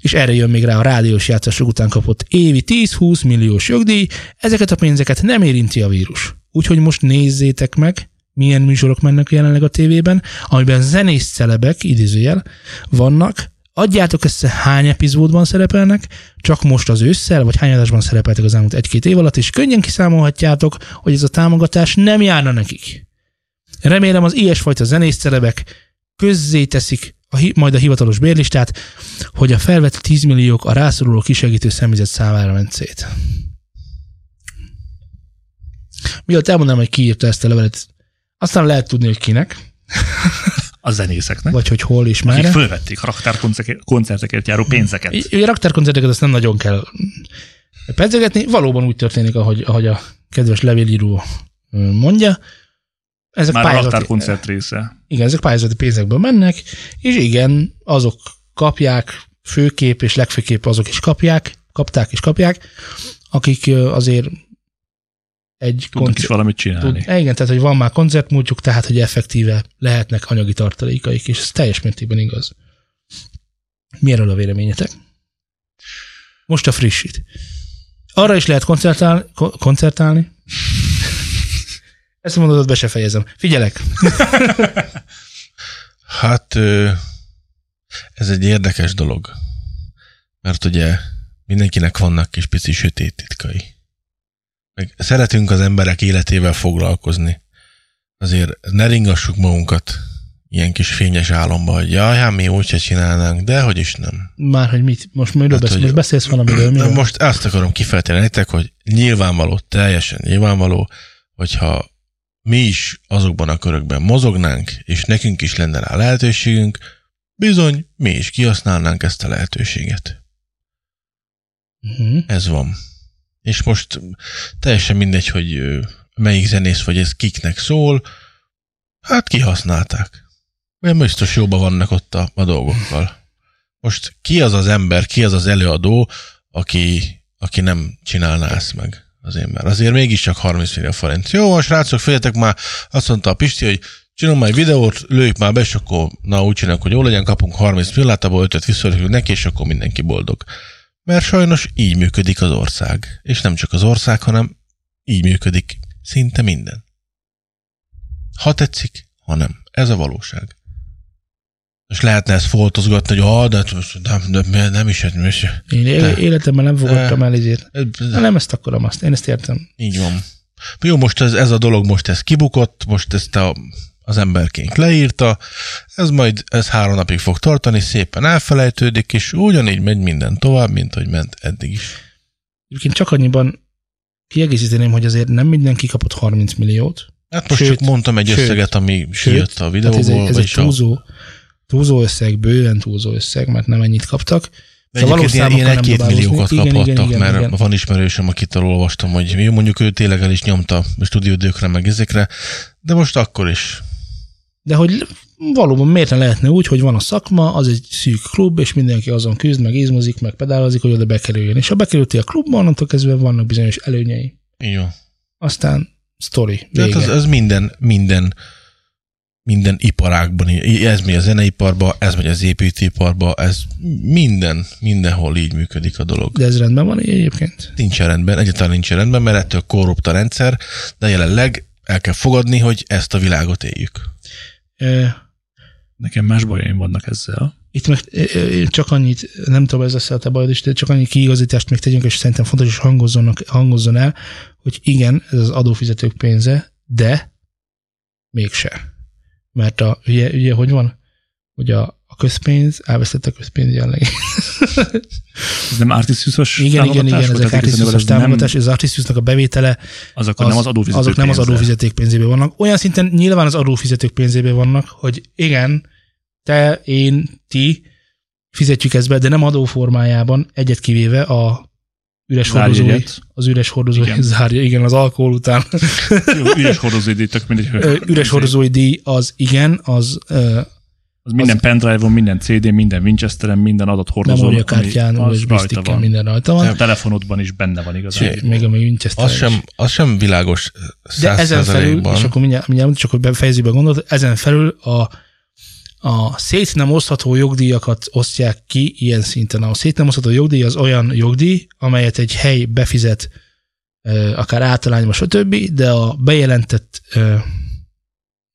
És erre jön még rá a rádiós játszások után kapott évi 10-20 milliós jogdíj, ezeket a pénzeket nem érinti a vírus. Úgyhogy most nézzétek meg, milyen műsorok mennek jelenleg a tévében, amiben zenész celebek, idézőjel, vannak, adjátok össze hány epizódban szerepelnek, csak most az ősszel, vagy hány adásban szerepeltek az elmúlt egy-két év alatt, és könnyen kiszámolhatjátok, hogy ez a támogatás nem járna nekik. Remélem az ilyesfajta zenészcelebek közzé teszik a, majd a hivatalos bérlistát, hogy a felvett 10 milliók a rászoruló kisegítő személyzet számára ment szét. Mielőtt elmondanám, hogy ki írta ezt a levelet, aztán lehet tudni, hogy kinek, A zenészeknek. vagy hogy hol és akik merre. fölvették a raktárkoncertekért járó pénzeket. Ugye raktárkoncerteket azt nem nagyon kell pedzegetni, valóban úgy történik, ahogy, ahogy a kedves levélíró mondja. Ezek Már a pályázati, raktárkoncert része. igen, ezek pályázati pénzekből mennek, és igen, azok kapják, főkép és legfőképp azok is kapják, kapták és kapják, akik azért egy Tudnak is valamit csinálni. Tud, igen, tehát hogy van már koncertmúltjuk, tehát hogy effektíve lehetnek anyagi tartalékaik, és ez teljes mértékben igaz. Mi erről a véleményetek? Most a frissít. Arra is lehet koncertálni. Ko- koncertálni? Ezt a mondatot be se fejezem. Figyelek. Hát ez egy érdekes dolog. Mert ugye mindenkinek vannak kis pici sötét titkai. Meg szeretünk az emberek életével foglalkozni. Azért ne ringassuk magunkat ilyen kis fényes álomba, hogy jaj, hát mi úgyse csinálnánk, de hogy is nem. Már, hogy mit, most miről Hát, beszél, hogy- most beszélsz valamiről, miről? Most azt akarom kifejteni nektek, hogy nyilvánvaló, teljesen nyilvánvaló, hogyha mi is azokban a körökben mozognánk, és nekünk is lenne rá lehetőségünk, bizony mi is kihasználnánk ezt a lehetőséget. Uh-huh. Ez van. És most teljesen mindegy, hogy melyik zenész vagy ez kiknek szól, hát kihasználták. Olyan biztos jóban vannak ott a, a dolgokkal. Most ki az az ember, ki az az előadó, aki, aki nem csinálná ezt meg azért, mert azért mégiscsak 30 millió forint. Jó, van, srácok, figyeljetek már, azt mondta a Pisti, hogy csinálom egy videót, lőjük már be, és akkor na úgy csináljuk, hogy jó legyen, kapunk 30 milliót, abból 5 visszaadjuk neki, és akkor mindenki boldog. Mert sajnos így működik az ország. És nem csak az ország, hanem így működik szinte minden. Ha tetszik, ha nem. Ez a valóság. És lehetne ezt foltozgatni, hogy ah, de, hát most nem, is, nem is. Én De- életemben nem fogadtam De- el ezért. De, Nem ezt akarom azt, én ezt értem. Így van. Jó, most ez, ez a dolog most ez kibukott, most ezt a, az emberkénk leírta, ez majd ez három napig fog tartani, szépen elfelejtődik, és ugyanígy megy minden tovább, mint hogy ment eddig is. Egyébként csak annyiban kiegészíteném, hogy azért nem mindenki kapott 30 milliót. Hát most Sőt, csak mondtam egy sőt, összeget, ami sőt, kijött a Tehát videóból, ez egy, ez egy vagyis a, túlzó, összeg, bőven túlzó összeg, mert nem ennyit kaptak. de Szóval egyébként ilyen, egy-két milliókat. Igen, kaphattak, igen, igen, mert igen. van ismerősöm, akitől olvastam, hogy jó, mondjuk ő tényleg el is nyomta stúdiódőkre, meg ezekre, de most akkor is. De hogy valóban miért ne lehetne úgy, hogy van a szakma, az egy szűk klub, és mindenki azon küzd, meg izmozik, meg pedálozik, hogy oda bekerüljön. És ha bekerültél a klubba, onnantól kezdve vannak bizonyos előnyei. Így van. Aztán sztori, De hát vége. az, az minden, minden, minden iparágban, ez megy a zeneiparba, ez megy az építőiparba, ez minden, mindenhol így működik a dolog. De ez rendben van így egyébként? Nincs rendben, egyáltalán nincs rendben, mert ettől korrupt a rendszer, de jelenleg el kell fogadni, hogy ezt a világot éljük. Ö, Nekem más bajaim vannak ezzel. Itt meg csak annyit, nem tudom, ez lesz a te bajod is, de csak annyi kiigazítást még tegyünk, és szerintem fontos, hogy hangozzon, hangozzon el, hogy igen, ez az adófizetők pénze, de mégse. Mert a, ugye, ugye hogy van? Hogy a, a közpénz, elvesztette a közpénz jelenleg. Ez nem Artisiusos Igen, igen, igen, támogatás volt? ezek Tehát igazából Artisius ez nem- támogatás, az Artisiusnak a bevétele, Az akkor nem az adófizetők azok nem az pénze. adófizetők pénzéből vannak. Olyan szinten nyilván az adófizetők pénzéből vannak, hogy igen, te, én, ti fizetjük ezt be, de nem adó formájában, egyet kivéve a Üres hordozói, az üres hordozói Igen. zárja, igen, az alkohol után. Üres hordozóidít, tök mindegy. Üres hordozói díj az igen, az Az minden pendrive-on, minden CD, minden Winchesteren, minden adat hordozón. memóriakártyán, ami- az USB sticken, minden rajta van. A telefonodban is benne van igazán. Csé, Még a Winchester Az sem, az sem világos De ezen felül, és akkor mindjárt, mindjárt csak hogy befejezzük be a gondolatot, ezen felül a, a szét nem osztható jogdíjakat osztják ki ilyen szinten. A szét nem osztható jogdíj az olyan jogdíj, amelyet egy hely befizet akár általányba, stb., de a bejelentett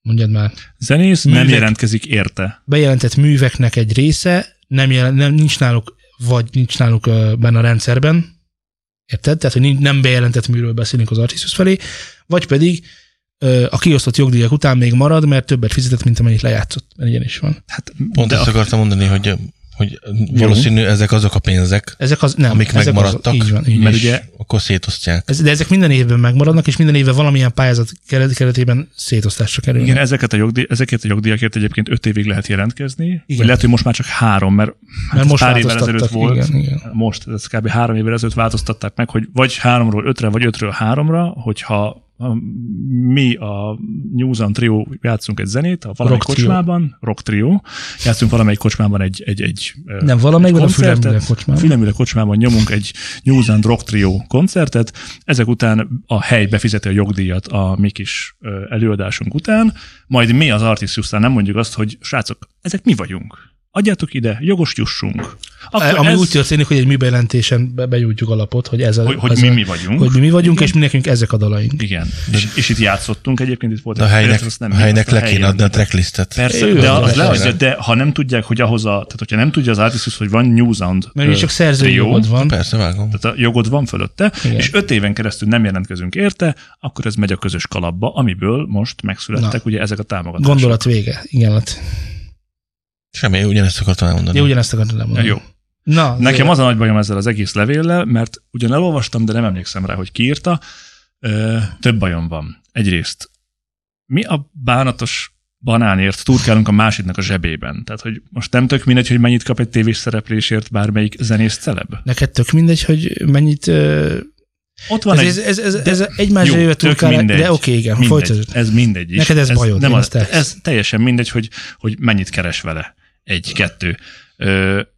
mondjad már, Zenész nem Művek. jelentkezik érte. bejelentett műveknek egy része nem, jelen, nem nincs náluk, vagy nincs náluk benne a rendszerben, érted? Tehát, hogy nem bejelentett műről beszélünk az Artisus felé, vagy pedig a kiosztott jogdíjak után még marad, mert többet fizetett, mint amennyit lejátszott. Mert ilyen is van. Hát, Pont ezt akartam mondani, hogy, hogy valószínű ezek azok a pénzek, Ezek az, nem, Amik ezek megmaradtak, Az, így van, így mert ugye akkor szétosztják. Ez, de ezek minden évben megmaradnak, és minden évben valamilyen pályázat keret- keretében szétosztásra kerülnek. Igen, ezeket a, jogdíj, ezeket a jogdíjakért egyébként öt évig lehet jelentkezni. Igen. Vagy lehet, hogy most már csak három, mert, hát mert most pár évvel ezelőtt volt. Igen, igen. Most, ez kb. három évvel ezelőtt változtatták meg, hogy vagy háromról ötre, vagy ötről háromra, hogyha a- mi a News on Trio játszunk egy zenét, a valamelyik Rock trio. kocsmában, rock trio, játszunk valamelyik kocsmában egy, egy, egy Nem, valamelyik koncertet. Fülemüle kocsmában. Fülemüle kocsmában nyomunk egy News and Rock Trio koncertet, ezek után a hely befizeti a jogdíjat a mi kis előadásunk után, majd mi az Artisius nem mondjuk azt, hogy srácok, ezek mi vagyunk. Adjátok ide, jogos jussunk. Akkor Ami ez... úgy történik, hogy egy műbejelentésen be- begyújtjuk a lapot, hogy ez a, hogy, hogy ez mi a, mi vagyunk. hogy mi, mi vagyunk, és mi nekünk ezek a dalaink. Igen. És, és itt játszottunk egyébként, itt volt De a helynek, azt nem a helynek le kéne adni a tracklistet. Persze, Ő de, az az de ha nem tudják, hogy ahhoz a, tehát hogyha nem tudja az Artisius, hogy van New Sound Mert ö, csak szerzői jogod van. Persze, vágom. tehát a jogod van fölötte, Igen. Igen. és öt éven keresztül nem jelentkezünk érte, akkor ez megy a közös kalapba, amiből most megszülettek Na. ugye ezek a támogatások. Gondolat vége. Igen, hát. Semmi, ugyanezt akartam elmondani. Jó, ugyanezt akartam elmondani. Jó. Na, Nekem az a nagy bajom ezzel az egész levéllel, mert ugyan elolvastam, de nem emlékszem rá, hogy ki írta. Ö, több bajom van. Egyrészt, mi a bánatos banánért turkálunk a másiknak a zsebében? Tehát, hogy most nem tök mindegy, hogy mennyit kap egy tévés szereplésért bármelyik zenész celeb. Neked tök mindegy, hogy mennyit... ö, Ott van Ez, egy... ez, ez, ez, ez egymásra tök turkálás, mindegy. de oké, igen, mindegy, folytatod. ez mindegy is. Neked ez bajod, nem az, ez teljesen mindegy, hogy, hogy mennyit keres vele. Egy, kettő.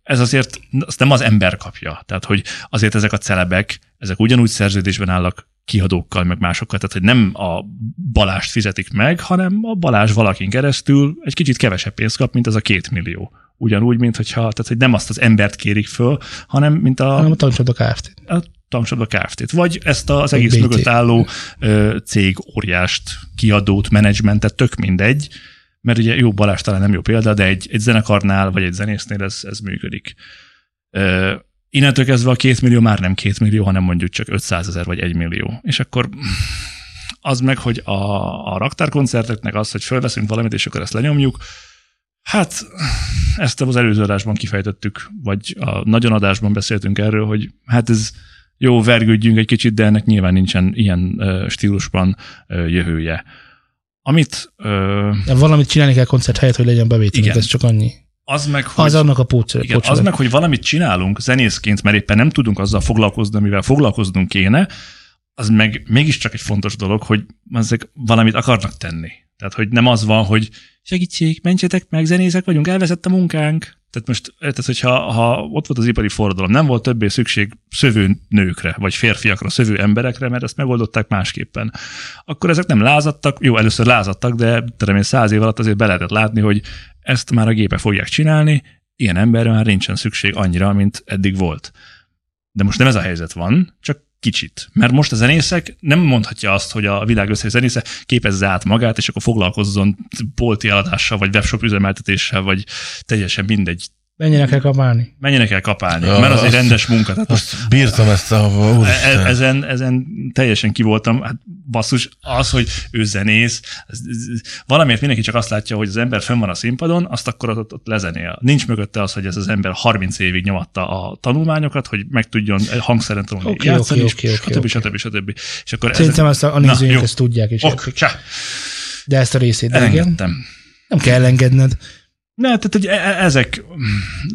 Ez azért azt nem az ember kapja. Tehát, hogy azért ezek a celebek, ezek ugyanúgy szerződésben állnak kiadókkal, meg másokkal, tehát hogy nem a Balást fizetik meg, hanem a Balázs valakin keresztül egy kicsit kevesebb pénzt kap, mint az a két millió. Ugyanúgy, mint hogyha, tehát hogy nem azt az embert kérik föl, hanem mint a, hanem a tankcsapda Kft. a tankcsapda Kft-t. Vagy ezt az egész BT. mögött álló ö, cég óriást, kiadót, menedzsmentet, tök mindegy, mert ugye jó Balázs talán nem jó példa, de egy, egy zenekarnál, vagy egy zenésznél ez, ez működik. Ö, innentől kezdve a két millió már nem két millió, hanem mondjuk csak 500 ezer vagy egy millió. És akkor az meg, hogy a, a raktárkoncerteknek az, hogy fölveszünk valamit, és akkor ezt lenyomjuk, hát ezt az előző adásban kifejtettük, vagy a nagyon adásban beszéltünk erről, hogy hát ez jó, vergődjünk egy kicsit, de ennek nyilván nincsen ilyen stílusban jövője. Amit ö, De valamit csinálni kell koncert helyett, hogy legyen bevételünk, ez csak annyi. az meg, hogy, Az annak a pócsere. igen, az meg, hogy valamit csinálunk zenészként, mert éppen nem tudunk azzal foglalkozni, amivel foglalkoznunk kéne, az meg mégiscsak egy fontos dolog, hogy ezek valamit akarnak tenni. Tehát, hogy nem az van, hogy segítség, mentsetek meg, zenészek vagyunk, elveszett a munkánk. Tehát most, tehát, hogyha ha ott volt az ipari forradalom, nem volt többé szükség szövő nőkre, vagy férfiakra, szövő emberekre, mert ezt megoldották másképpen. Akkor ezek nem lázadtak, jó, először lázadtak, de tudom én száz év alatt azért be lehetett látni, hogy ezt már a gépe fogják csinálni, ilyen emberre már nincsen szükség annyira, mint eddig volt. De most nem ez a helyzet van, csak kicsit. Mert most a zenészek nem mondhatja azt, hogy a világ összes zenésze képezze át magát, és akkor foglalkozzon bolti eladással, vagy webshop üzemeltetéssel, vagy teljesen mindegy. Menjenek el kapálni. Menjenek el kapálni, Ja, mert az egy rendes munka. Tehát most Azt bírtam ezt a... e- Úristen. ezen, ezen teljesen ki voltam. Hát basszus, az, hogy ő zenész, ez, ez, valamiért mindenki csak azt látja, hogy az ember fönn van a színpadon, azt akkor ott, ott lezenél. Nincs mögötte az, hogy ez az ember 30 évig nyomatta a tanulmányokat, hogy meg tudjon hangszeren tanulni, Oké, játszani, oké, és oké, oké, stb. stb. stb. És akkor Szerintem ezt a, a nézőink ezt tudják is. ok, csá, De ezt a részét, de igen. elengedtem. Nem kell engedned. Ne, tehát hogy e- e- ezek,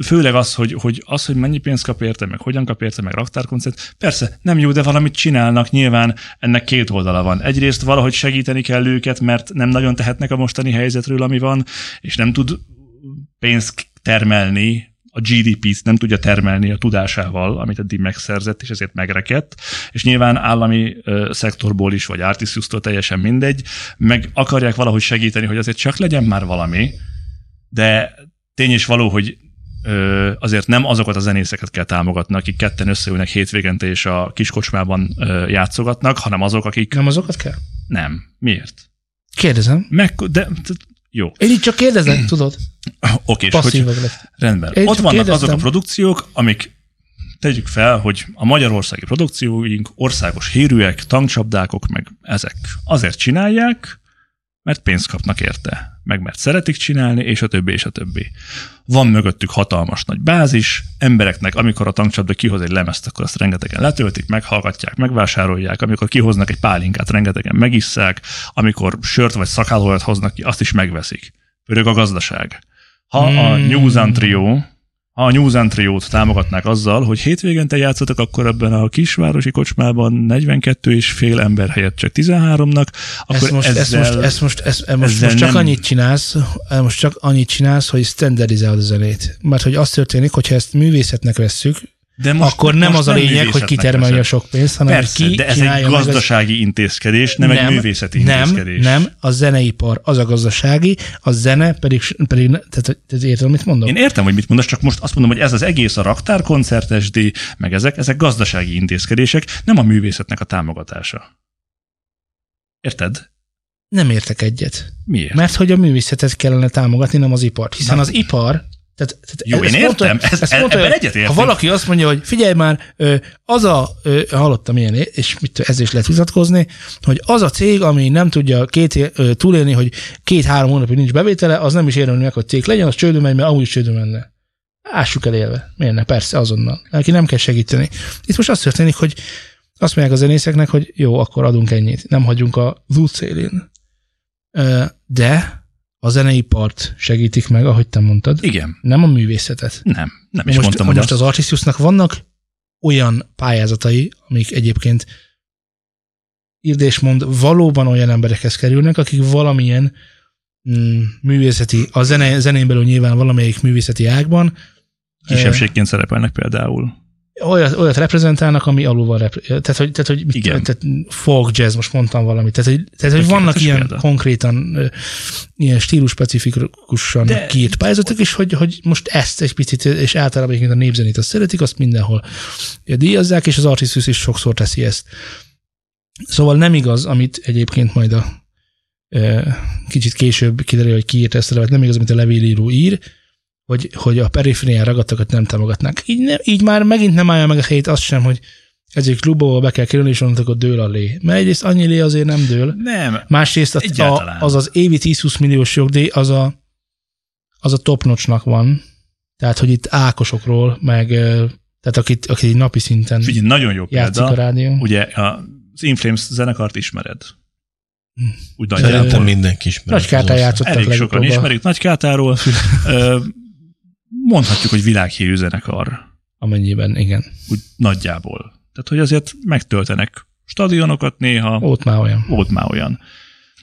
főleg az, hogy, hogy az, hogy mennyi pénzt kap érte, meg hogyan kap érte, meg raktárkoncert, persze nem jó, de valamit csinálnak, nyilván ennek két oldala van. Egyrészt valahogy segíteni kell őket, mert nem nagyon tehetnek a mostani helyzetről, ami van, és nem tud pénzt termelni, a GDP-t nem tudja termelni a tudásával, amit eddig megszerzett, és ezért megrekedt, és nyilván állami ö, szektorból is, vagy Artisius-tól teljesen mindegy, meg akarják valahogy segíteni, hogy azért csak legyen már valami, de tény is való, hogy ö, azért nem azokat a zenészeket kell támogatni, akik ketten összeülnek hétvégente és a kiskocsmában ö, játszogatnak, hanem azok, akik Nem azokat kell? nem. Miért? Kérdezem. Meg, de, de jó. Én itt csak kérdezem, tudod? Oké, és hogy, rendben. Én Ott vannak kérdeztem. azok a produkciók, amik tegyük fel, hogy a magyarországi produkcióink országos hírűek, tankcsapdákok, meg ezek azért csinálják, mert pénzt kapnak érte, meg mert szeretik csinálni, és a többi, és a többi. Van mögöttük hatalmas nagy bázis, embereknek, amikor a tankcsapda kihoz egy lemezt, akkor azt rengetegen letöltik, meghallgatják, megvásárolják, amikor kihoznak egy pálinkát, rengetegen megisszák, amikor sört vagy szakálolajat hoznak ki, azt is megveszik. Pörög a gazdaság. Ha a Hmm. News and Trio, a News and Trio-t támogatnák azzal, hogy hétvégente játszatok, akkor ebben a kisvárosi kocsmában 42 és fél ember helyett csak 13-nak, akkor Ezt most, ezzel... ezt most, ezt most, ezt, most, ezzel most csak nem- annyit csinálsz, most csak annyit csinálsz, hogy standardizálod a zenét. Mert hogy az történik, hogyha ezt művészetnek vesszük, de most, akkor nem most az a lényeg, hogy kitermelje a sok pénzt, hanem Persze, ki de ez egy meg az- gazdasági intézkedés, nem, egy művészeti nem, intézkedés. Nem, a zeneipar az a gazdasági, a zene pedig, pedig tehát, tehát érted, amit mondom? Én értem, hogy mit mondasz, csak most azt mondom, hogy ez az egész a raktárkoncert SD, meg ezek, ezek gazdasági intézkedések, nem a művészetnek a támogatása. Érted? Nem értek egyet. Miért? Mert hogy a művészetet kellene támogatni, nem az ipart. Hiszen Na. az ipar tehát, tehát Jó, én mondta- értem, ez- ezt e- mondta, ebben egyetértünk. Ha valaki azt mondja, hogy figyelj már, az a, hallottam ilyen, és mit, ezzel is lehet vitatkozni, hogy az a cég, ami nem tudja két, túlélni, hogy két-három hónapig nincs bevétele, az nem is érdemli meg, hogy cég legyen, az csődül megy, mert amúgy is csődül menne. Ássuk el élve. Miért ne? Persze, azonnal. Neki nem kell segíteni. Itt most az történik, hogy azt mondják a zenészeknek, hogy jó, akkor adunk ennyit. Nem hagyunk a út szélén. De a zeneipart segítik meg, ahogy te mondtad, Igen, nem a művészetet. nem. Nem is most, mondtam, hogy most azt. az Artisiusnak vannak olyan pályázatai, amik egyébként írd és mond, valóban olyan emberekhez kerülnek, akik valamilyen mm, művészeti, a zene, zenén belül nyilván valamelyik művészeti ágban Kisebbségként szerepelnek például. Olyat, olyat reprezentálnak, ami alul van. Repre- tehát, hogy, tehát, hogy mit, Igen. tehát folk jazz, most mondtam valamit. Tehát, hogy, tehát, hogy vannak ilyen példa. konkrétan, ilyen stílusspecifikusan De- kiírt pályázatok, és hogy, hogy most ezt egy picit, és általában egyébként a népzenét azt szeretik, azt mindenhol díjazzák, és az Artisus is sokszor teszi ezt. Szóval nem igaz, amit egyébként majd a kicsit később kiderül, hogy ki ezt a levelet, nem igaz, amit a levélíró ír, hogy, hogy a periférián ragadtakat nem támogatnák. Így, nem, így már megint nem állja meg a helyét azt sem, hogy ezért klubba be kell kerülni, és onnantól dől a lé. Mert egyrészt annyi lé azért nem dől. Nem. Másrészt a, Egyáltalán. a, az az évi 10-20 milliós jogdíj, az a, az a top notchnak van. Tehát, hogy itt ákosokról, meg tehát akit, akit így napi szinten Figyelj, nagyon jó játszik a példa. rádió. Ugye az Inflames zenekart ismered. Úgy Szerintem mindenki ismeri. Nagy kártán játszottak Elég sokan legutóbb ismerik Nagy Kátáról. Mondhatjuk, hogy világhírű zenekar. Amennyiben, igen. Úgy nagyjából. Tehát, hogy azért megtöltenek stadionokat néha. Ott már olyan. Volt már olyan.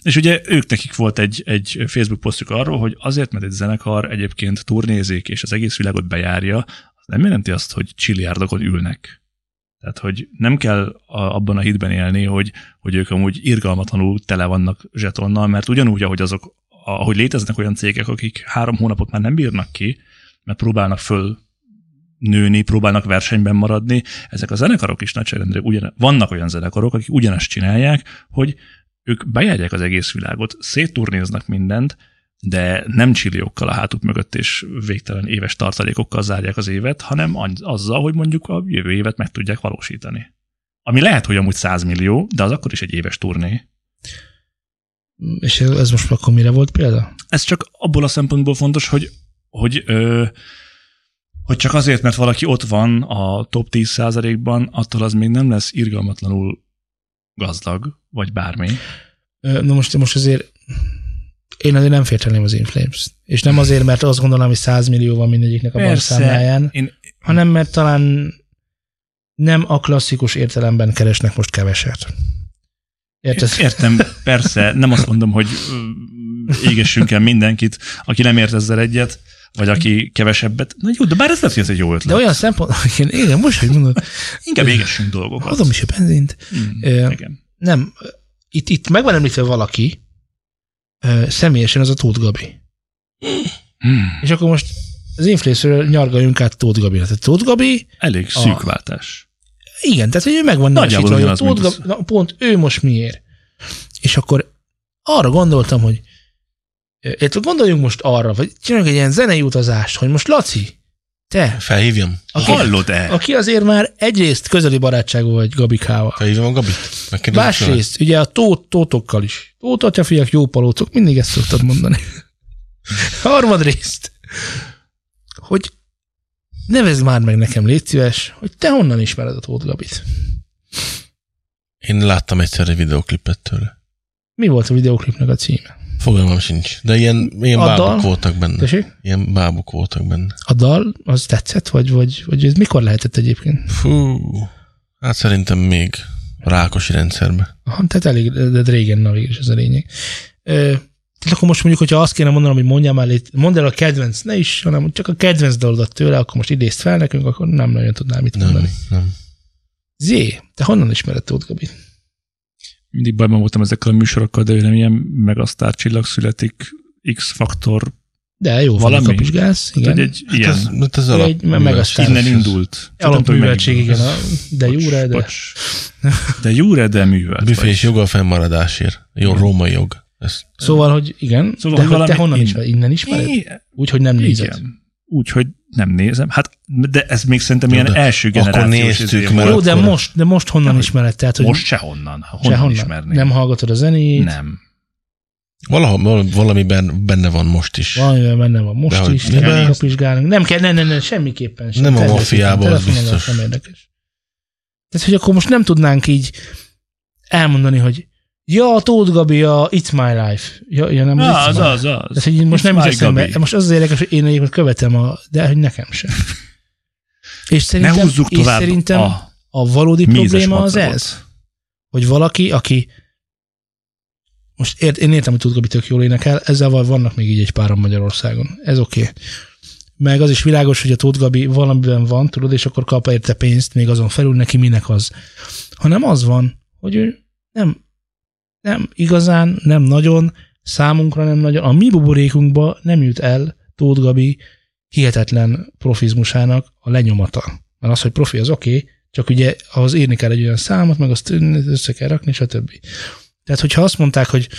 És ugye ők nekik volt egy, egy Facebook posztjuk arról, hogy azért, mert egy zenekar egyébként turnézik, és az egész világot bejárja, az nem jelenti azt, hogy csilliárdokon ülnek. Tehát, hogy nem kell a, abban a hitben élni, hogy, hogy ők amúgy irgalmatlanul tele vannak zsetonnal, mert ugyanúgy, ahogy azok, ahogy léteznek olyan cégek, akik három hónapot már nem bírnak ki, mert próbálnak föl nőni, próbálnak versenyben maradni, ezek a zenekarok is nagyságrendre ugyan, vannak olyan zenekarok, akik ugyanezt csinálják, hogy ők bejárják az egész világot, szétturnéznak mindent, de nem csilliókkal a hátuk mögött és végtelen éves tartalékokkal zárják az évet, hanem az- azzal, hogy mondjuk a jövő évet meg tudják valósítani. Ami lehet, hogy amúgy 100 millió, de az akkor is egy éves turné. És ez most akkor mire volt példa? Ez csak abból a szempontból fontos, hogy, hogy, ö, hogy csak azért, mert valaki ott van a top 10%-ban, attól az még nem lesz irgalmatlanul gazdag, vagy bármi. Na most, most azért én azért nem férteném az Inflames. És nem azért, mert azt gondolom, hogy 100 millió van mindegyiknek a bankszámláján, Én, hanem mert talán nem a klasszikus értelemben keresnek most keveset. Érted? Értem, persze, nem azt mondom, hogy égessünk el mindenkit, aki nem ért ezzel egyet, vagy aki kevesebbet. Na jó, de bár ez lehet, hogy ez egy jó ötlet. De olyan szempont, igen, igen, most, hogy mondod, Inkább égessünk dolgokat. adom is a benzint. Ö, igen. Nem, itt, itt meg van említve valaki, ö, személyesen az a Tóth Gabi. Hmm. És akkor most az influencerről nyargaljunk át Tóth Gabira. Tehát Tóth Gabi, Elég A- szűk váltás. igen, tehát hogy ő meg van Nagyjából nevesítve, hogy a Tóth Gabi, na, pont ő most miért. És akkor arra gondoltam, hogy Érted, gondoljunk most arra, vagy csináljunk egy ilyen zenei utazást, hogy most Laci, te, Felhívjam? aki, Hallod-e? aki azért már egyrészt közeli barátságú vagy Gabikával, Felhívjam a Gabit? Másrészt, ugye a tót, tótokkal is. Tót, atyafiak, jó palócok, mindig ezt szoktad mondani. Harmadrészt, hogy nevezd már meg nekem, légy szíves, hogy te honnan ismered a Tóth Gabit. Én láttam egyszer egy videoklipet tőle. Mi volt a videoklipnek a címe? Fogalmam sincs. De ilyen, ilyen A bábuk dal? voltak benne. Tessék? Ilyen bábuk voltak benne. A dal, az tetszett, vagy, vagy, vagy ez mikor lehetett egyébként? Fú, hát szerintem még Rákosi rendszerbe. Aha, tehát elég, de régen, na végül ez a lényeg. Ö, tehát akkor most mondjuk, hogyha azt kéne mondanom, hogy mondjam már, légy- mondd el a kedvenc, ne is, hanem csak a kedvenc dalodat tőle, akkor most idézd fel nekünk, akkor nem nagyon tudnám mit mondani. Nem, nem. Zé, te honnan ismered Tóth Gabit? Mindig bajban voltam ezekkel a műsorokkal, de nem ilyen megasztár csillag születik, X-faktor, De jó, Valami? kapizsgálsz, igen. igen. egy ilyen, Hát ez, hát ez Egy alap, me- megasztár. innen indult. Alapműveltség, igen, a, de jóra, de... bocs. De jóra, de művelt. Büfés vagy. jog a fennmaradásért. Jó, római jog. Ez, Szóval, hogy igen, Szóval, de hogy te honnan in- ismered? Innen ismered? É, Úgy, hogy nem nézed. Igen. Nem nézem. Hát, de ez még szerintem ilyen de első akkor generációs néztük, izé mert. Jó, de akkor- most, de most honnan Dehogy. ismered? Tehát, hogy Most sehonnan. Honnan sehonnan. ismerni? Nem hallgatod a zenét, Nem. valahol, valami- valamiben benne van most is. valamivel benne van most Dehogy is, nem. nem kapizsgálunk. Nem kell, ne, ne, ne, semmiképpen sem. Nem a mafiában, az biztos. Nem érdekes. Tehát, hogy akkor most nem tudnánk így elmondani, hogy ja, a Tóth Gabi, a It's My Life. Ja, ja nem, az, My az, az. Tehát, hogy most It's nem jut eszembe. Gabi. Most az az érdekes, hogy én egyébként követem, a, de hogy nekem sem. És Ne szerintem, húzzuk és tovább szerintem a a valódi probléma az ez, hogy valaki, aki most ért, én értem, hogy Tóth Gabi tök jól énekel, ezzel vannak még így egy páran Magyarországon. Ez oké. Okay. Meg az is világos, hogy a Tóth Gabi valamiben van, tudod, és akkor kap érte pénzt, még azon felül neki minek az. Hanem az van, hogy ő nem, nem igazán, nem nagyon, számunkra nem nagyon, a mi buborékunkba nem jut el Tóth Gabi hihetetlen profizmusának a lenyomata. Mert az, hogy profi, az oké, okay, csak ugye ahhoz írni kell egy olyan számot, meg azt össze kell rakni, stb. Tehát, hogyha azt mondták, hogy,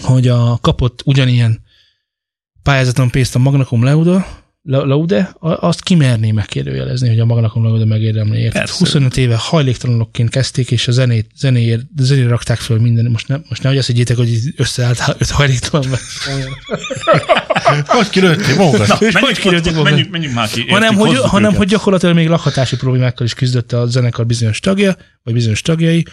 hogy a kapott ugyanilyen pályázaton pénzt a Magnacom Lauda, La- Laude, a- azt kimerné megkérdőjelezni, hogy a Magnacom Lauda megérdemli. Persze. 25 éve hajléktalanokként kezdték, és a zenét, zenéért, zenére rakták föl minden. Most, ne, most nehogy azt higgyétek, hogy összeállt öt hajléktalan, Hogy kilőttél magukat? És hogy kirőtték magukat? menjünk, menjünk már ki. hanem, hogy, hanem őket. hogy gyakorlatilag még lakhatási problémákkal is küzdött a zenekar bizonyos tagja, vagy bizonyos tagjai,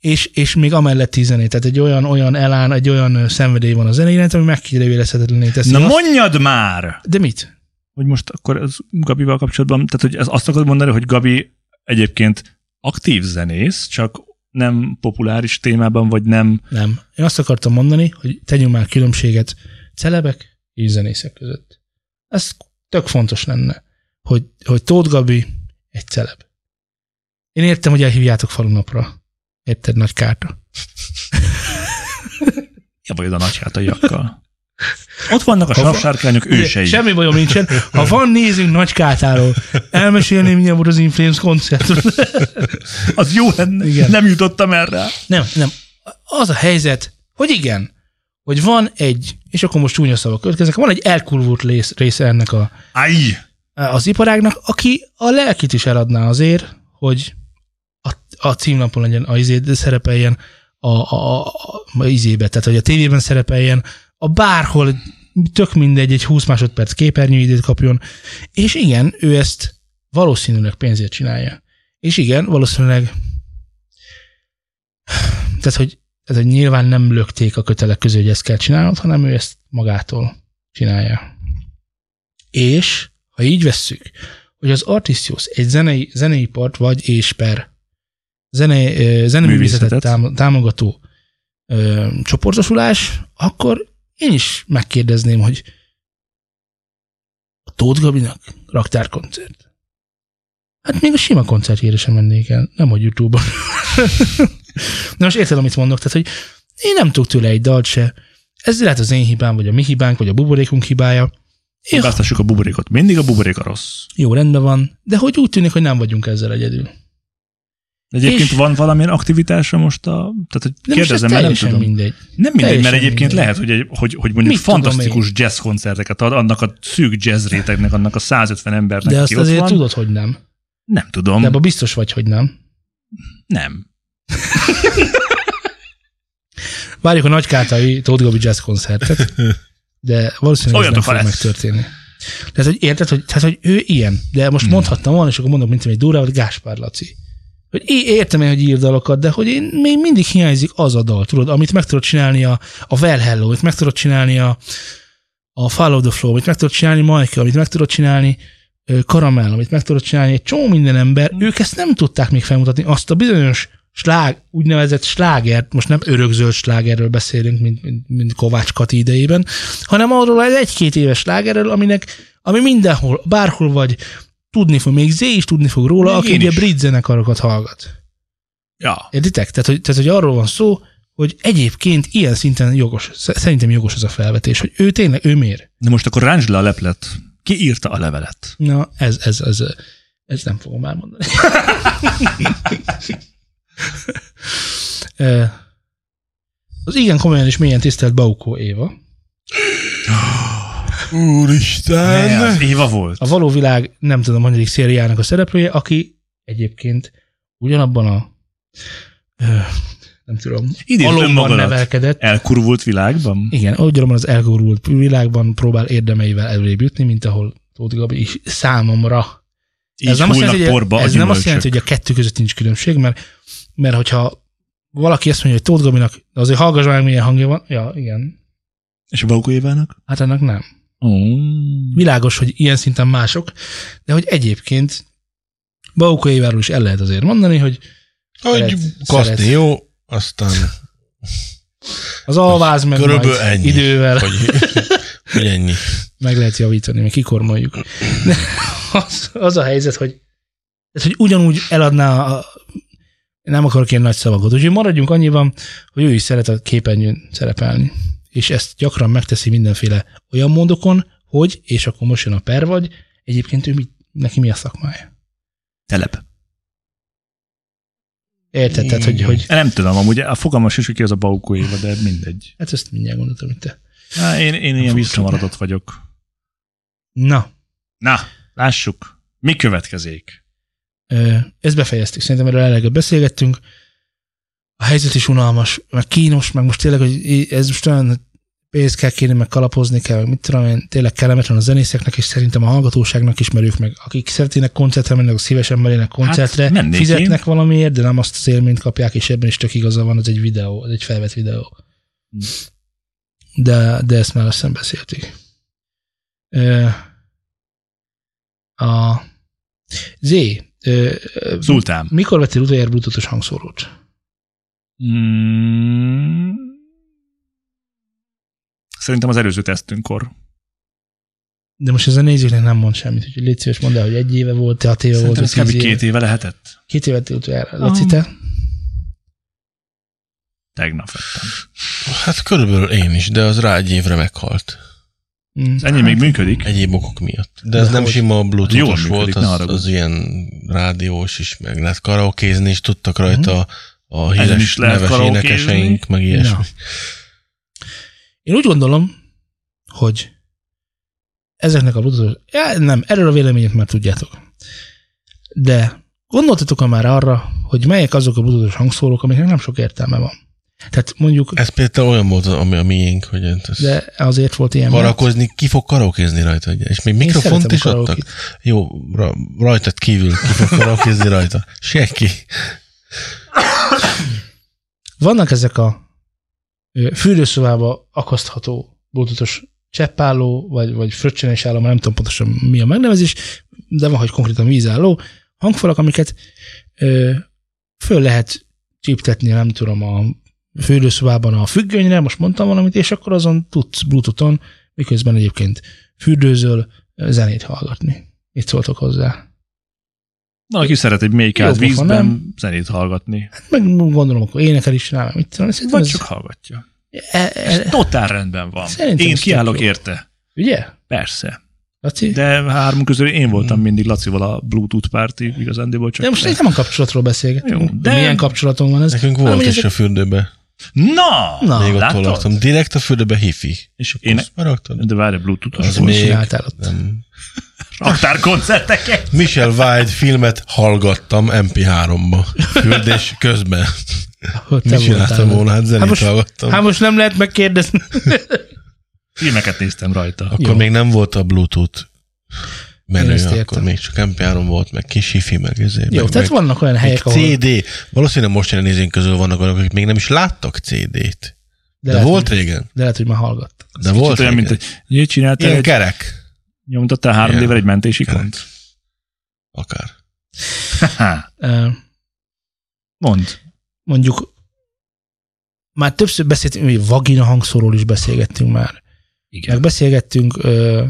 és, és még amellett tíz zenét. Tehát egy olyan, olyan elán, egy olyan szenvedély van a zene iránt, ami megkérdőjelezhetetlené teszi. Na azt, mondjad már! de mit? Hogy most akkor az Gabival kapcsolatban, tehát hogy ez azt akarod mondani, hogy Gabi egyébként aktív zenész, csak nem populáris témában, vagy nem Nem. Én azt akartam mondani, hogy tegyünk már különbséget celebek és zenészek között. Ez tök fontos lenne, hogy, hogy Tóth Gabi egy celeb. Én értem, hogy elhívjátok falunapra. Érted, nagy kárta. ja, vagy a nagyhátaiakkal. Ott vannak a savsárkányok ősei. Semmi bajom nincsen. Ha van nézünk Nagykátáról, elmesélném, milyen volt az Inflames koncert. Az jó lenne. Igen. Nem jutottam erre. Nem, nem. Az a helyzet, hogy igen, hogy van egy, és akkor most csúnya szavak következnek, van egy elkurvult rész, része ennek a, Aj! az iparágnak, aki a lelkit is eladná azért, hogy a, a címlapon legyen, a izé, szerepeljen a, a, a, a izébe, tehát hogy a tévében szerepeljen, a bárhol, tök mindegy, egy 20 másodperc képernyőidőt kapjon, és igen, ő ezt valószínűleg pénzért csinálja. És igen, valószínűleg tehát, hogy tehát, hogy nyilván nem lökték a kötelek közé, hogy ezt kell csinálnod, hanem ő ezt magától csinálja. És, ha így vesszük, hogy az Artisius egy zenei, zenei part vagy és per zene, zeneművészetet Művészetet. tám- támogató ö, csoportosulás, akkor én is megkérdezném, hogy a Tóth Gabinak raktárkoncert. Hát még a sima koncertjére sem mennék el, nem hogy Youtube-on. De most érted, amit mondok, tehát, hogy én nem tudok tőle egy dalt se. Ez lehet az én hibám, vagy a mi hibánk, vagy a buborékunk hibája. Hibáztassuk a buborékot. Mindig a buborék a rossz. jó, rendben van, de hogy úgy tűnik, hogy nem vagyunk ezzel egyedül. Egyébként És- van valamilyen aktivitása most a... Tehát, hogy ez kérdezem, mert nem tudom. mindegy. Nem mindegy, Teljesen mert egyébként mindegy. lehet, hogy, egy, hogy, hogy mondjuk Mit fantasztikus jazz koncerteket ad annak a szűk jazz rétegnek, annak a 150 embernek, De azt ott azért van. tudod, hogy nem. Nem tudom. De abban biztos vagy, hogy nem. Nem. Várjuk a nagykátai Tóth Gabi jazz koncertet, de valószínűleg ez nem fog megtörténni. Tehát, hogy érted, hogy, tehát, hogy ő ilyen, de most Hmm. mondhattam volna, és akkor mondok, mint egy durva, hogy Gáspár Laci. Hogy értem hogy ír dalokat, de hogy én még mindig hiányzik az a dal, tudod, amit meg tudod csinálni a, a Well Hello, amit meg tudod csinálni a, a Follow the Flow, amit meg tudod csinálni Michael, amit meg tudod csinálni ö, Caramel, amit meg tudod csinálni egy csomó minden ember, ők ezt nem tudták még felmutatni, azt a bizonyos slág, úgynevezett slágert, most nem örökzöld slágerről beszélünk, mint, mint, mint Kovács Kati idejében, hanem arról az egy-két éves slágerről, aminek, ami mindenhol, bárhol vagy, tudni fog, még Zé is tudni fog róla, Még aki ugye is. brit zenekarokat hallgat. Ja. Értitek? Tehát hogy, tehát, hogy arról van szó, hogy egyébként ilyen szinten jogos, szerintem jogos az a felvetés, hogy ő tényleg, ő miért? De most akkor ráncsd le a leplet. Ki írta a levelet? Na, ez, ez, ez, ez nem fogom elmondani. Az igen komolyan és mélyen tisztelt Baukó Éva, Úristen! Ne, az Éva volt. a való világ nem tudom, hanyadik szériának a szereplője, aki egyébként ugyanabban a nem tudom, alomban nevelkedett, Elkurvult világban? Igen, ugyanabban az elgurult világban próbál érdemeivel előrébb jutni, mint ahol Tóth Gabi is számomra. Így ez nem, azt jelenti, hogy, porba a ez nem azt jelenti, hogy a kettő között nincs különbség, mert, mert hogyha valaki azt mondja, hogy Tóth Gabinak, azért hallgass meg, milyen hangja van. Ja, igen. És a Baukó Évának? Hát ennek nem. Oh. Világos, hogy ilyen szinten mások, de hogy egyébként Baukó Éváról is el lehet azért mondani, hogy Hogy jó, aztán az alváz meg Körülbelül majd ennyi. idővel hogy, hogy ennyi. meg lehet javítani, meg kikormoljuk. De az, az a helyzet, hogy, ez, hogy ugyanúgy eladná a, nem akarok ilyen nagy szavakat, úgyhogy maradjunk annyiban, hogy ő is szeret a képernyőn szerepelni. És ezt gyakran megteszi mindenféle olyan módokon, hogy, és akkor most jön a per vagy, egyébként ő mit, neki mi a szakmája. Telep. Érted? Tehát, hogy, hogy Nem tudom, amúgy a fogalmas is, hogy ki az a Baukó Éva, de mindegy. hát ezt mindjárt gondoltam, hogy te. Há, én, én ilyen visszamaradott vagyok. Na, Na, lássuk. Mi következik? Ezt befejeztük. Szerintem erről eleget beszélgettünk. A helyzet is unalmas, meg kínos, meg most tényleg, hogy ez most olyan pénzt kell kérni, meg kalapozni kell, meg mit tudom én, tényleg kellemetlen a zenészeknek, és szerintem a hallgatóságnak is, mert ők meg, akik szeretnének koncertre menni, azok szívesen mennének koncertre, Hát, mennék fizetnek én. valamiért, de nem azt az élményt kapják, és ebben is tök igaza van, ez egy videó, ez egy felvett videó. Hm. De, de ezt már lassan beszéltük. A Z, Szultán. mikor vettél utoljára bluetoothos hangszórót? Mm. Szerintem az előző tesztünkkor. De most ez a nézőknek nem mond semmit, úgyhogy légy szíves, mondd el, hogy egy éve volt, hat éve volt, Szerintem ez tíz éve. két éve lehetett. Két évet utoljára. Laci, te? Tegnap vettem. Hát körülbelül én is, de az rá egy évre meghalt. Mm. Ennyi még működik. Egyéb okok miatt. De De ez nem hogy? sima működik, volt, ne az, az ilyen rádiós is, meg lehet karaokézni, és tudtak rajta a Ezen híres is lehet neves karaokézni? énekeseink, meg ilyesmi. Na. Én úgy gondolom, hogy ezeknek a bluetooth ja, nem, erről a véleményet már tudjátok. De gondoltatok már arra, hogy melyek azok a bluetoothos hangszórók, amiknek nem sok értelme van. Tehát mondjuk, Ez például olyan volt, ami a miénk, hogy ez de azért volt ilyen. mert- karakozni, ki fog karaokézni rajta, ugye? És még Én mikrofont is adtak? Jó, ra, rajtad kívül ki fog karaokézni rajta? Senki. Vannak ezek a fürdőszobába akasztható bluetoothos cseppálló, vagy, vagy fröccsenes álló, nem tudom pontosan mi a megnevezés, de van, hogy konkrétan vízálló hangfalak, amiket ö, föl lehet csíptetni, nem tudom, a fürdőszobában a függönyre, most mondtam valamit, és akkor azon tudsz Bluetooth-on, miközben egyébként fürdőzöl, zenét hallgatni. Itt szóltok hozzá. Valaki szeret egy pofa, vízben nem? zenét hallgatni. Meg gondolom, akkor énekel is rá, mit tudom, szerintem Vagy ez- csak hallgatja. e, e, Totál rendben van. Szerintem Én kiállok érte. ugye? Persze. Laci? De, hármunk közül én voltam mindig Lacival a Bluetooth párti, igazándiból csak. de most itt nem a kapcsolatról beszélgetünk. Jó, de de- milyen kapcsolatunk van ez? Nekünk Hanem, volt hogy is ezek- a fürdőbe. Na! Na, Még ott látod? laktam. Direkt a fürdőbe hifi. És én, Azt maraktad? de várj, Bluetooth Az még- csináltál ott? Nem. raktárkoncerteket. Michel White filmet hallgattam MP3-ba. Fürdés közben. Hogy te Mit csináltam volna? Hát zenét Hát most- hallgattam. Hát most nem lehet megkérdezni. Filmeket néztem rajta. Akkor Jó. még nem volt a Bluetooth Én menő, ezt értem. akkor még csak MP3 volt, meg kis hifi, meg izé. Jó, meg, tehát meg, vannak olyan meg helyek, ahol... CD. Valószínűleg most jelen nézőink közül vannak olyanok, akik még nem is láttak CD-t. De, lehet, volt hogy- régen. De lehet, hogy már hallgattak. De volt olyan, mint egy, csináltál Ilyen egy, kerek. nyomtattál három d egy mentésikont? Akár. Haha, Ö, Mondd. Mondjuk már többször beszéltünk, hogy vagina hangszóról is beszélgettünk már. Meg Igen. beszélgettünk, ö,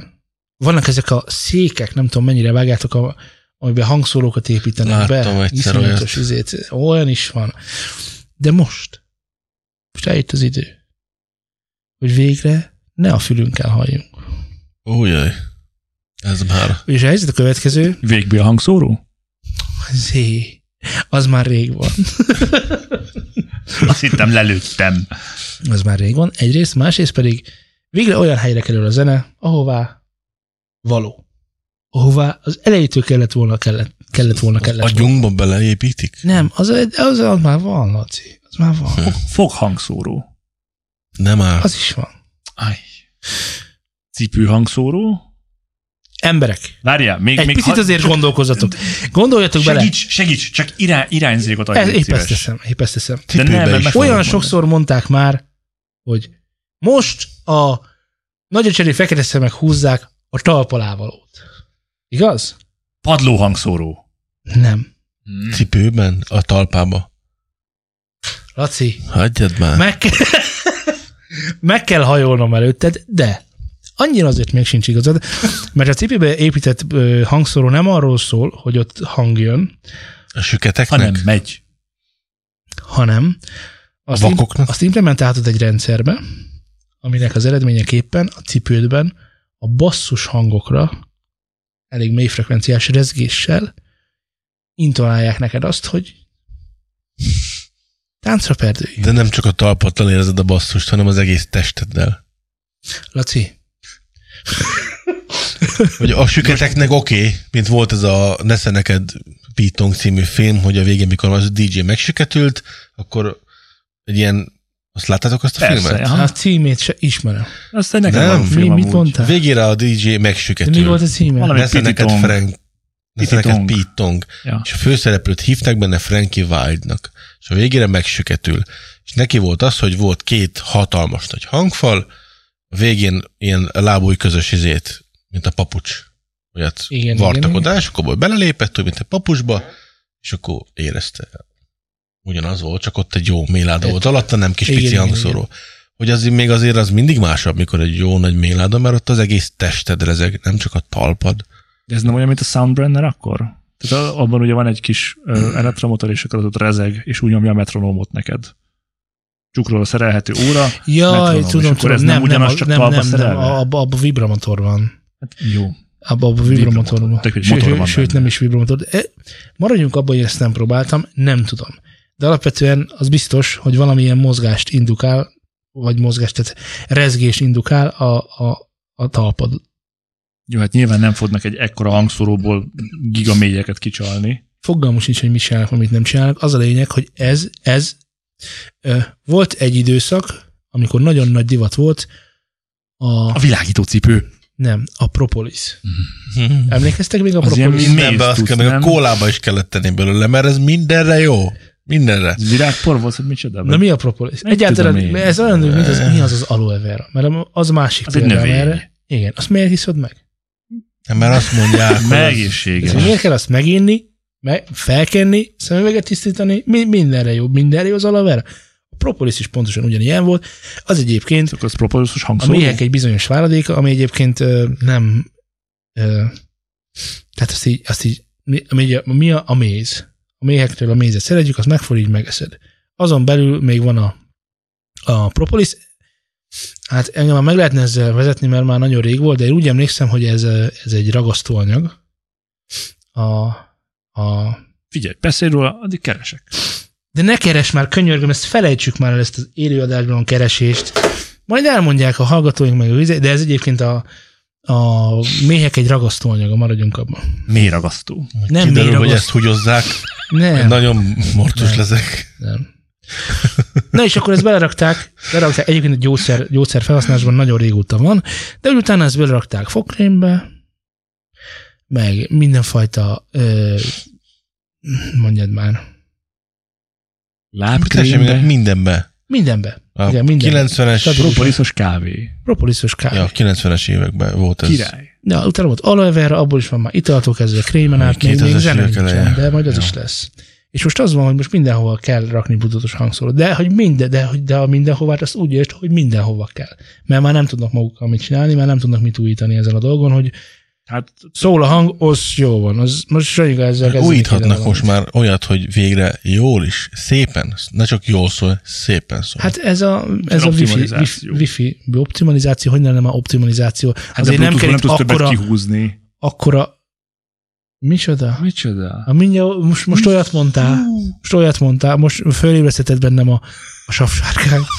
vannak ezek a székek, nem tudom mennyire vágjátok, a, amiben hangszórókat építenek Láttam be. egyszer Iszonyatos izét. Olyan is van. De most, most eljött az idő, hogy végre ne a fülünkkel halljunk. Újjaj. Ez már. És a helyzet a következő, Végbél hangszóró? zé, az már rég van. Azt hittem lelőttem. Az már rég van. Egyrészt, másrészt pedig végre olyan helyre kerül a zene, ahová való. Ahová az elejétől kellett volna, kellett, kellett volna, kellett A volna. gyunkba beleépítik? Nem, az, az, az már van, Laci. Az már van. Fog hangszóró. Nem áll. Az is van. Aj. Cipő hangszóró? Emberek, Várjál, még, egy még picit azért gondolkozzatok. Gondoljatok bele. Segíts, segíts, csak irány, irányzékot adj, épp ezt teszem, épp ezt teszem. Cipőbe nem, mert. Olyan mondani. sokszor mondták már, hogy most a nagyocseri fekete szemek húzzák a talpalávalót. Igaz? Padló hangszóró. Nem. Cipőben? A talpába? Laci, Hagyjad már. meg, ke- meg kell hajolnom előtted, de annyira azért még sincs igazad, mert a cipőbe épített ö, hangszóró nem arról szól, hogy ott hang jön, A süketeknek? Hanem megy. hanem azt, A vakoknak? azt implementáltad egy rendszerbe, aminek az eredményeképpen a cipődben a basszus hangokra elég mély frekvenciás rezgéssel intonálják neked azt, hogy táncra perdőj. De nem csak a talpattal érzed a basszust, hanem az egész testeddel. Laci, Hogy a süketeknek oké, okay, mint volt ez a Nesze neked Pitong című film, hogy a végén, mikor az DJ megsüketült, akkor egy ilyen, azt láttátok azt a Persze, filmet? aha. a címét se ismerem. Aztán nekem Nem, van Mi, film mit mondtál? Végére a DJ De megsüketül. mi volt a címe? Valami Nesze neked. Frank, Nesze neked Pititong. Pitong. Ja. És a főszereplőt hívták benne Frankie Wilde-nak. És a végére megsüketül. És neki volt az, hogy volt két hatalmas nagy hangfal, a végén ilyen lábúj közös izét, mint a papucs. Olyat Igen, vartak igen, oda, és akkor belelépett, úgy, mint egy papucsba, és akkor érezte. Ugyanaz volt, csak ott egy jó méláda volt alatta, nem kis Igen, pici hangszóró. Hogy az még azért az mindig másabb, mikor egy jó nagy méláda, mert ott az egész tested rezeg, nem csak a talpad. De ez nem olyan, mint a Soundbrenner akkor? Tehát abban ugye van egy kis ö, elektromotor, és akkor az ott rezeg, és úgy nyomja a metronómot neked. Csukról szerelhető óra. Jaj, tudom, akkor tudom, ez nem, nem ugyanaz, csak nem, nem, nem, abban abba vibramotor van. Hát jó. Abba a vibramotor van. Hogy Sőt, motor van sőt nem is vibramotor. De, e, maradjunk abban, hogy ezt nem próbáltam, nem tudom. De alapvetően az biztos, hogy valamilyen mozgást indukál, vagy mozgást, tehát rezgést indukál a, a, a talpad. Jó, hát nyilván nem fognak egy ekkora hangszóróból gigamélyeket kicsalni. Fogalmam sincs, hogy mit csinálnak, amit nem csinálnak. Az a lényeg, hogy ez, ez ö, volt egy időszak, amikor nagyon nagy divat volt a, A világító cipő. nem, a propolis. Emlékeztek még a Az ilyen propolis? mi- Mindenbe azt kell, meg a kólába is kellett tenni belőle, mert ez mindenre jó. Mindenre. Virágpor volt, hogy micsoda? Na mi a propolis? Egyáltalán én. ez olyan, mint az, mi az az aloe vera? Mert az a másik Az egy példám növény. erre. Igen, azt miért hiszod meg? Nem, mert azt mondják, hogy hogy miért kell azt meginni, meg, felkenni, szemüveget tisztítani, mi, mindenre jó, mindenre jó az aloe vera. A propolis is pontosan ugyanilyen volt. Az egyébként Akkor az propoluszos a hangszóró? méhek egy bizonyos váladéka, ami egyébként ö, nem, ö, tehát azt így, azt így mi, ami, a, mi a, a méz? A méhektől a mézet szeretjük, azt megfog, így megeszed. Azon belül még van a, a propolis, hát engem már meg lehetne ezzel vezetni, mert már nagyon rég volt, de én úgy emlékszem, hogy ez, ez egy ragasztóanyag. A, a, Figyelj, beszélj róla, addig keresek. de ne keres már, könyörgöm, ezt felejtsük már el ezt az élőadásban keresést. Majd elmondják a hallgatóink meg de ez egyébként a, a méhek egy ragasztóanyaga, maradjunk abban. Mély ragasztó. Nem kiderül, mély hogy ragasztó. ezt húgyozzák, Nem, nagyon mortos Nem. leszek. nem. Na és akkor ezt belerakták, belerakták, egyébként a gyógyszer, gyógyszer felhasználásban nagyon régóta van, de úgy utána ezt belerakták fogkrémbe, meg mindenfajta, ö, mondjad már, Lábkrémbe, mindenbe. mindenbe. A Igen, minden. 90-es, propoluszos kávé. Propoliszos kávé. ja, 90-es években volt ez. Király. Ja, utána volt aloe vera, abból is van már italtól kezdve krémen át, még, még 2000-es zene nincsen, de majd az Ja. is lesz. És most az van, hogy most mindenhova kell rakni bluetoothos hangszórót, de hogy minden, de, hogy de a mindenhovát azt úgy értsd, hogy mindenhova kell. Mert már nem tudnak magukkal mit csinálni, már nem tudnak mit újítani ezen a dolgon, hogy Hát szól a hang, az jó van. Az, most Sanyiga ezzel kezdeni Újíthatnak most már olyat, hogy végre jól is, szépen, ne csak jól szól, szépen szól. Hát ez a, ez a wifi, optimalizáció. wifi, wifi optimalizáció, hogy lenne már optimalizáció? Hát Azért de nem kell nem tudsz többet akkora, kihúzni. akkora, micsoda? Micsoda? A mindjárt, most, most olyat mondtál, most olyat mondtál, most fölébresztetett bennem a, a savsárkány.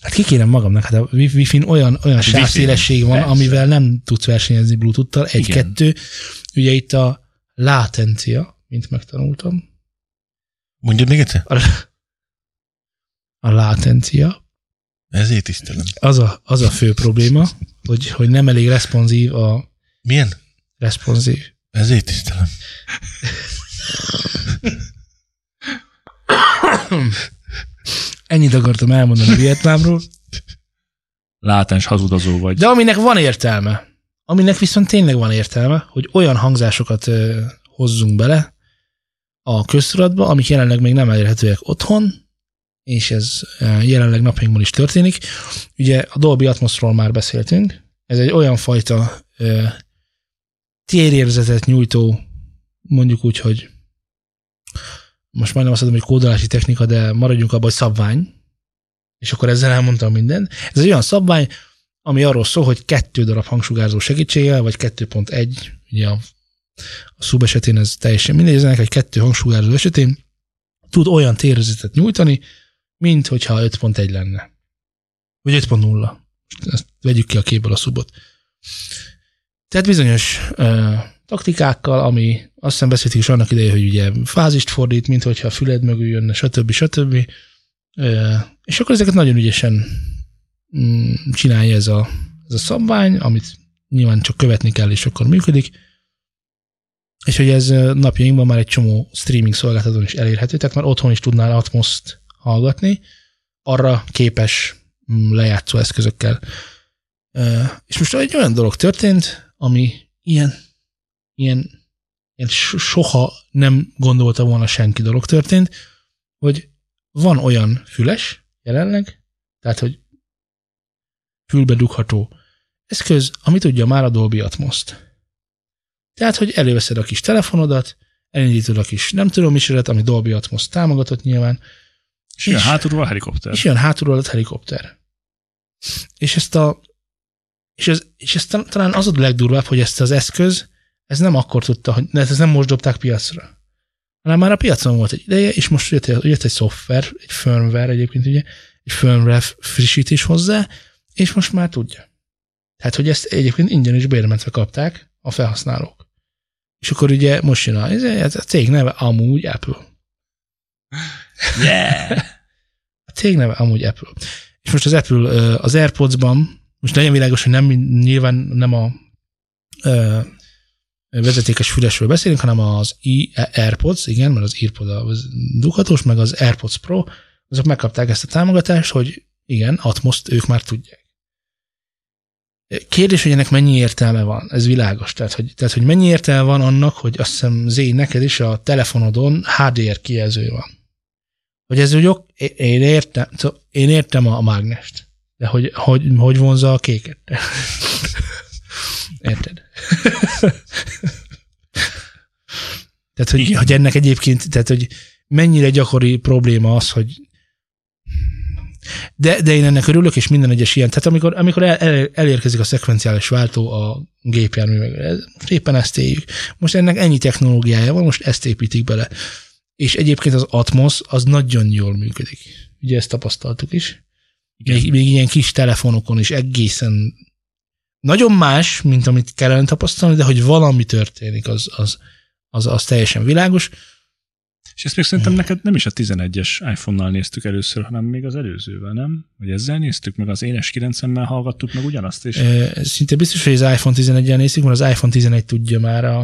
Hát ki kéne magamnak, hát a wi- Wi-Fi-n olyan, olyan Hát sávszélesség van, persze. amivel nem tudsz versenyezni Bluetooth-tal. Egy-kettő. Ugye itt a látencia, mint megtanultam. Mondjad még egyszer? A, a látencia, Ezért tisztelem. az a, az a fő probléma, hogy, hogy nem elég responsív a Milyen? responsív. Ezért tisztelem. Ennyit akartam elmondani Vietnámról. Látens hazudozó vagy. De aminek van értelme, aminek viszont tényleg van értelme, hogy olyan hangzásokat hozzunk bele a köztudatba, amik jelenleg még nem elérhetőek otthon, és ez jelenleg napjainkban is történik. Ugye a Dolby Atmosról már beszéltünk, ez egy olyan fajta térérzetet nyújtó, mondjuk úgy, hogy most majdnem azt mondom, hogy kódolási technika, de maradjunk abban, hogy szabvány, és akkor ezzel elmondtam mindent. Ez egy olyan szabvány, ami arról szól, hogy kettő darab hangsugárzó segítségével, vagy 2.1, ugye a, a szub esetén ez teljesen mindegy, ez egy kettő hangsugárzó esetén tud olyan térzetet nyújtani, mint hogyha 5.1 lenne. Vagy 5.0. Most Ezt vegyük ki a képből a szubot. Tehát bizonyos ö, taktikákkal, ami azt hiszem beszéltük is annak idején, hogy ugye fázist fordít, mint hogyha a füled mögül jönne, stb. stb. És akkor ezeket nagyon ügyesen mm, csinálja ez a, ez a szabvány, amit nyilván csak követni kell, és akkor működik. És hogy ez napjainkban már egy csomó streaming szolgáltatón is elérhető, tehát már otthon is tudnál Atmos-t hallgatni, arra képes mm, lejátszó eszközökkel. És most egy olyan dolog történt, ami ilyen, ilyen, ilyen so- soha nem gondolta volna senki dolog történt, hogy van olyan füles jelenleg, tehát, hogy fülbe dugható eszköz, ami tudja már a Dolby Atmos-t. Tehát, hogy előveszed a kis telefonodat, elindítod a kis nem tudom misodat, ami Dolby Atmos támogatott nyilván, És jön és- hátulról a helikopter. és jön hátulról a helikopter. És ezt a és ez, és ez tal- talán az a legdurvább, hogy ezt az eszköz, ez nem akkor tudta, hogy ez nem most dobták piacra. Hanem már a piacon volt egy ideje, és most jött, jött egy szoftver, egy firmware egyébként ugye, egy firmware frissítés hozzá, és most már tudja. Tehát, hogy ezt egyébként ingyen is bérmentve kapták a felhasználók. És akkor ugye most jön a, ez a cég neve amúgy Apple. Yeah! A cég neve amúgy Apple. És most az Apple az AirPods-ban, most legyen világos, hogy nem, nyilván nem a vezetékes fülesről beszélünk, hanem az AirPods, igen, mert az AirPod az dughatós, meg az AirPods Pro, azok megkapták ezt a támogatást, hogy igen, atmos ők már tudják. Kérdés, hogy ennek mennyi értelme van, ez világos. Tehát hogy, tehát, hogy mennyi értelme van annak, hogy azt hiszem, Zé, neked is a telefonodon HDR kijelző van. Hogy ez úgy én értem, én értem a mágnest, de hogy, hogy, hogy vonza a kéket. Érted? tehát, hogy, hogy ennek egyébként, tehát, hogy mennyire gyakori probléma az, hogy de, de én ennek örülök, és minden egyes ilyen. Tehát amikor, amikor el, el, elérkezik a szekvenciális váltó a gépjárművekre, most éppen ezt éljük. Most ennek ennyi technológiája van, most ezt építik bele. És egyébként az Atmos az nagyon jól működik. Ugye ezt tapasztaltuk is. Még, még ilyen kis telefonokon is egészen nagyon más, mint amit kellene tapasztalni, de hogy valami történik, az, az, az, az teljesen világos. És ezt még szerintem neked nem is a 11-es iPhone-nal néztük először, hanem még az előzővel, nem? Vagy ezzel néztük, meg az énes 90-mel hallgattuk meg ugyanazt is. E, szinte biztos, hogy az iPhone 11-el néztük, mert az iPhone 11 tudja már a,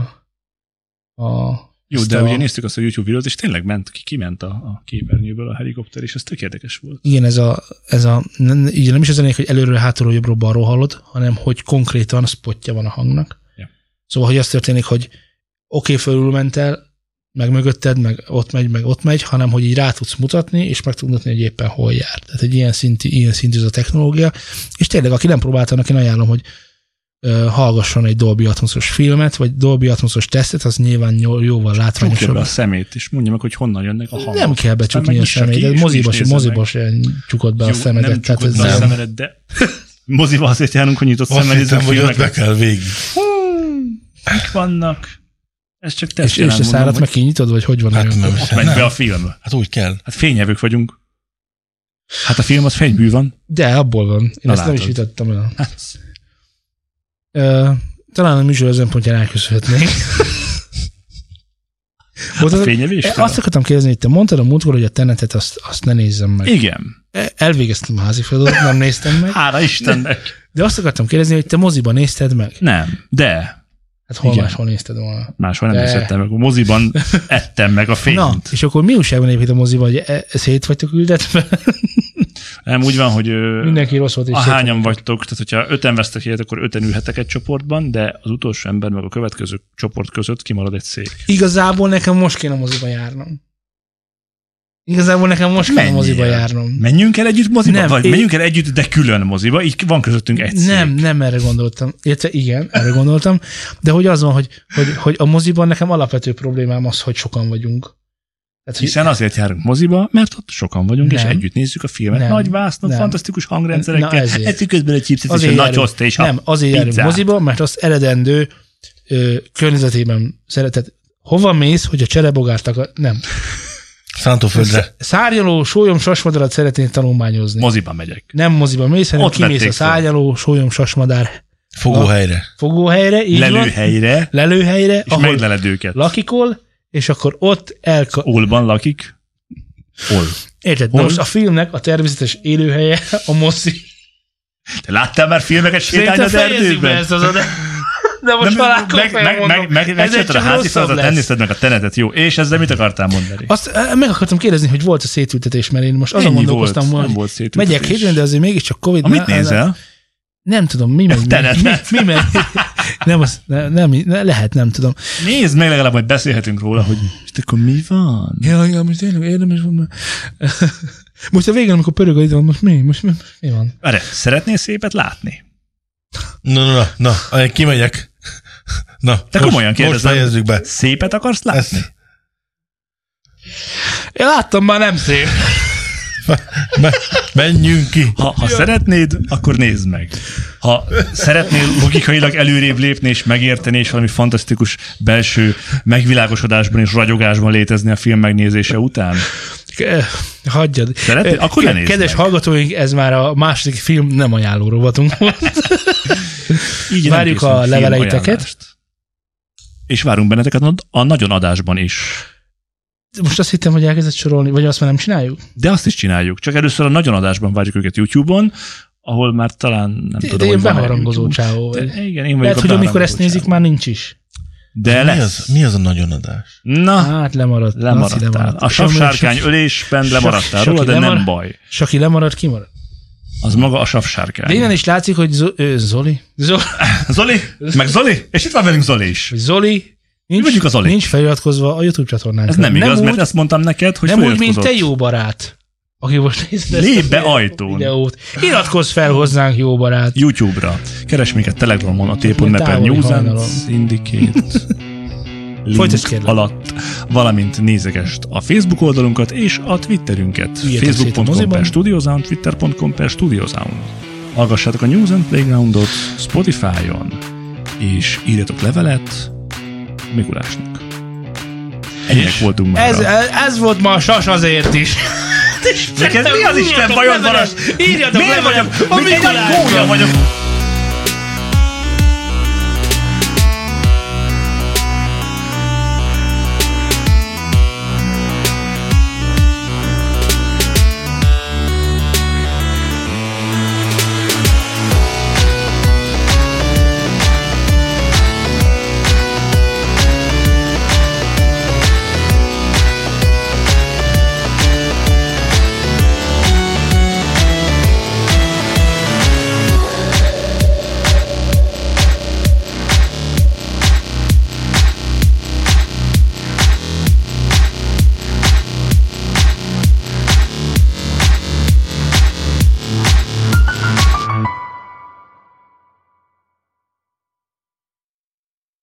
a jó, de a... ugye néztük azt a YouTube videót, és tényleg ment, ki, kiment a, a képernyőből a helikopter, és ez tök érdekes volt. Igen, ez a, ez a nem, így nem is az ennél, hogy előről, hátulról, jobbról, balról hallod, hanem hogy konkrétan spotja van a hangnak. Ja. Szóval, hogy az történik, hogy oké, okay, fölülmentel, meg mögötted, meg ott megy, meg ott megy, hanem hogy így rá tudsz mutatni, és meg tudsz mutatni, hogy éppen hol jár. Tehát egy ilyen szintű, ilyen szintű ez a technológia. És tényleg, aki nem próbálta, én ajánlom, hogy hallgasson egy Dolby Atmosos filmet, vagy Dolby Atmosos tesztet, az nyilván jóval látványosabb. a szemét, és mondja meg, hogy honnan jönnek a hangok. Nem kell becsukni a szemét, de moziba, moziba se csukod be Jó, a szemedet. Nem tehát ez be a szemedet, de moziba azért járunk, hogy nyitott szemmel nézzük hogy ott be kell végig. Mik vannak? Ez csak tesz. És, és a szárat meg kinyitod, vagy hogy van? Hát nem, megy be a film. Hát úgy kell. Hát fényevők vagyunk. Hát a film az fénybű van. De, abból van. Én Na ezt látod. nem is vitattam el. Hát. Talán a műsor ezen pontján elköszönhetnénk. a fényevés? Azt akartam kérdezni, hogy te mondtad a múltkor, hogy a tenetet azt, azt ne nézzem meg. Igen. E, elvégeztem a házi feladatot, nem néztem meg. Hála Istennek. De, de azt akartam kérdezni, hogy te moziban nézted meg. Nem, de Hát hol Igen. máshol nézted volna? Máshol nem néztem meg. A moziban ettem meg a fényt. Na, és akkor mi újságban épít a moziban, hogy e- szét vagytok ültetve? Nem, úgy van, hogy Mindenki rossz volt. És a hányan vagytok, tehát hogyha öten vesztek ilyet, akkor öten ülhetek egy csoportban, de az utolsó ember meg a következő csoport között kimarad egy szék. Igazából nekem most kéne moziba járnom. Igazából nekem most kell moziba járnom. Menjünk el együtt moziba? Nem, vagy én... menjünk el együtt, de külön moziba? Így van közöttünk egy szék. Nem, nem erre gondoltam. Érte, igen, erre gondoltam. De hogy az van, hogy, hogy, hogy a moziban nekem alapvető problémám az, hogy sokan vagyunk. Tehát, Hiszen azért járunk moziba, mert ott sokan vagyunk, nem, és együtt nézzük a filmet. Nem, Nagy vászló, fantasztikus hangrendszerekkel, együk közben egy chipset és egy nagy és Nem, azért pizzát. járunk moziba, mert az eredendő ö, környezetében szeretett. Hova mész, hogy a cserebogárt akar... Nem. Szántóföldre. Szárnyaló, sólyom, sasmadarat szeretnék tanulmányozni. Moziba megyek. Nem moziba mész, hanem Ott kimész a szárnyaló, sólyom, sasmadár Fogóhelyre. Fogóhelyre, így Lelőhelyre. Van. Lelőhelyre. És megleled őket. Lakikol, és akkor ott el... Olban lakik. Ol. Érted? Hol? most a filmnek a természetes élőhelye a mozi. Te láttál már filmeket sétálni az erdőben? ezt az de, de most meg, meg, meg, meg, meg, meg a házi feladat, elnézted meg a tenetet, jó. És ezzel mit akartál mondani? Azt eh, meg akartam kérdezni, hogy volt a szétültetés, mert én most azon Ennyi gondolkoztam, volt, hogy volt megyek hétfőn, de azért mégiscsak Covid. Amit nézel? Nem tudom, mi megy. Mi, mi, mi megy. Nem, az, nem, nem, lehet, nem tudom. Nézd meg legalább, hogy beszélhetünk róla, hogy és akkor mi van? Ja, ja most tényleg érdemes volna. Most a végén, amikor pörög a idő, most mi? Most mi, mi van? Erre, szeretnél szépet látni? Na, na, na, na, kimegyek. Na, Te most, komolyan kérdezem. Most fejezzük be. Szépet akarsz látni? Ezt. Én láttam már nem szép. Menjünk ki. Ha, ha szeretnéd, akkor nézd meg. Ha szeretnél logikailag előrébb lépni és megérteni, és valami fantasztikus belső megvilágosodásban és ragyogásban létezni a film megnézése után, Hagyjad. Szeretnéd? Akkor ne Kedves meg. hallgatóink, ez már a második film nem ajánló rovatunk Így Várjuk a leveleiteket. És várunk benneteket a nagyon adásban is. Most azt hittem, hogy elkezdett sorolni, vagy azt már nem csináljuk? De azt is csináljuk. Csak először a nagyon adásban várjuk őket YouTube-on, ahol már talán nem de, tudom, de hogy beharangozó csávó vagy. De, igen, én Lehet, hogy amikor ezt nézik, már nincs is. De mi, lesz. az, mi az a nagyon adás? Na, Hát lemaradt. Lemaradtál. lemaradt. A savsárkány ölésben lemaradtál róla, de nem lemarad- baj. Saki lemarad, kimarad. Az maga a savsárkány. De innen is látszik, hogy Zoli, Zoli, Zoli? Meg Zoli? És itt van velünk Zoli is. Zoli nincs, vagyunk a Zoli. nincs feliratkozva a YouTube csatornánkra. Ez nem igaz, úgy, mert ezt mondtam neked, hogy nem úgy, mint te jó barát, aki most nézd ezt Lép be a ajtón. videót. Iratkozz fel hozzánk, jó barát. YouTube-ra. Keres minket Telegramon a Távoli News and. Syndicate Folytasd, alatt, valamint nézegest a Facebook oldalunkat és a Twitterünket. Facebook.com per Studiosound, Twitter.com per Studiosound. Hallgassátok a News and Playgroundot Spotify-on, és írjatok levelet Mikulásnak. Ennyiek voltunk már. Ez, ez volt ma a sas azért is. Mi az Isten bajod van? Írjatok Miért vagyok? a gólya vagyok?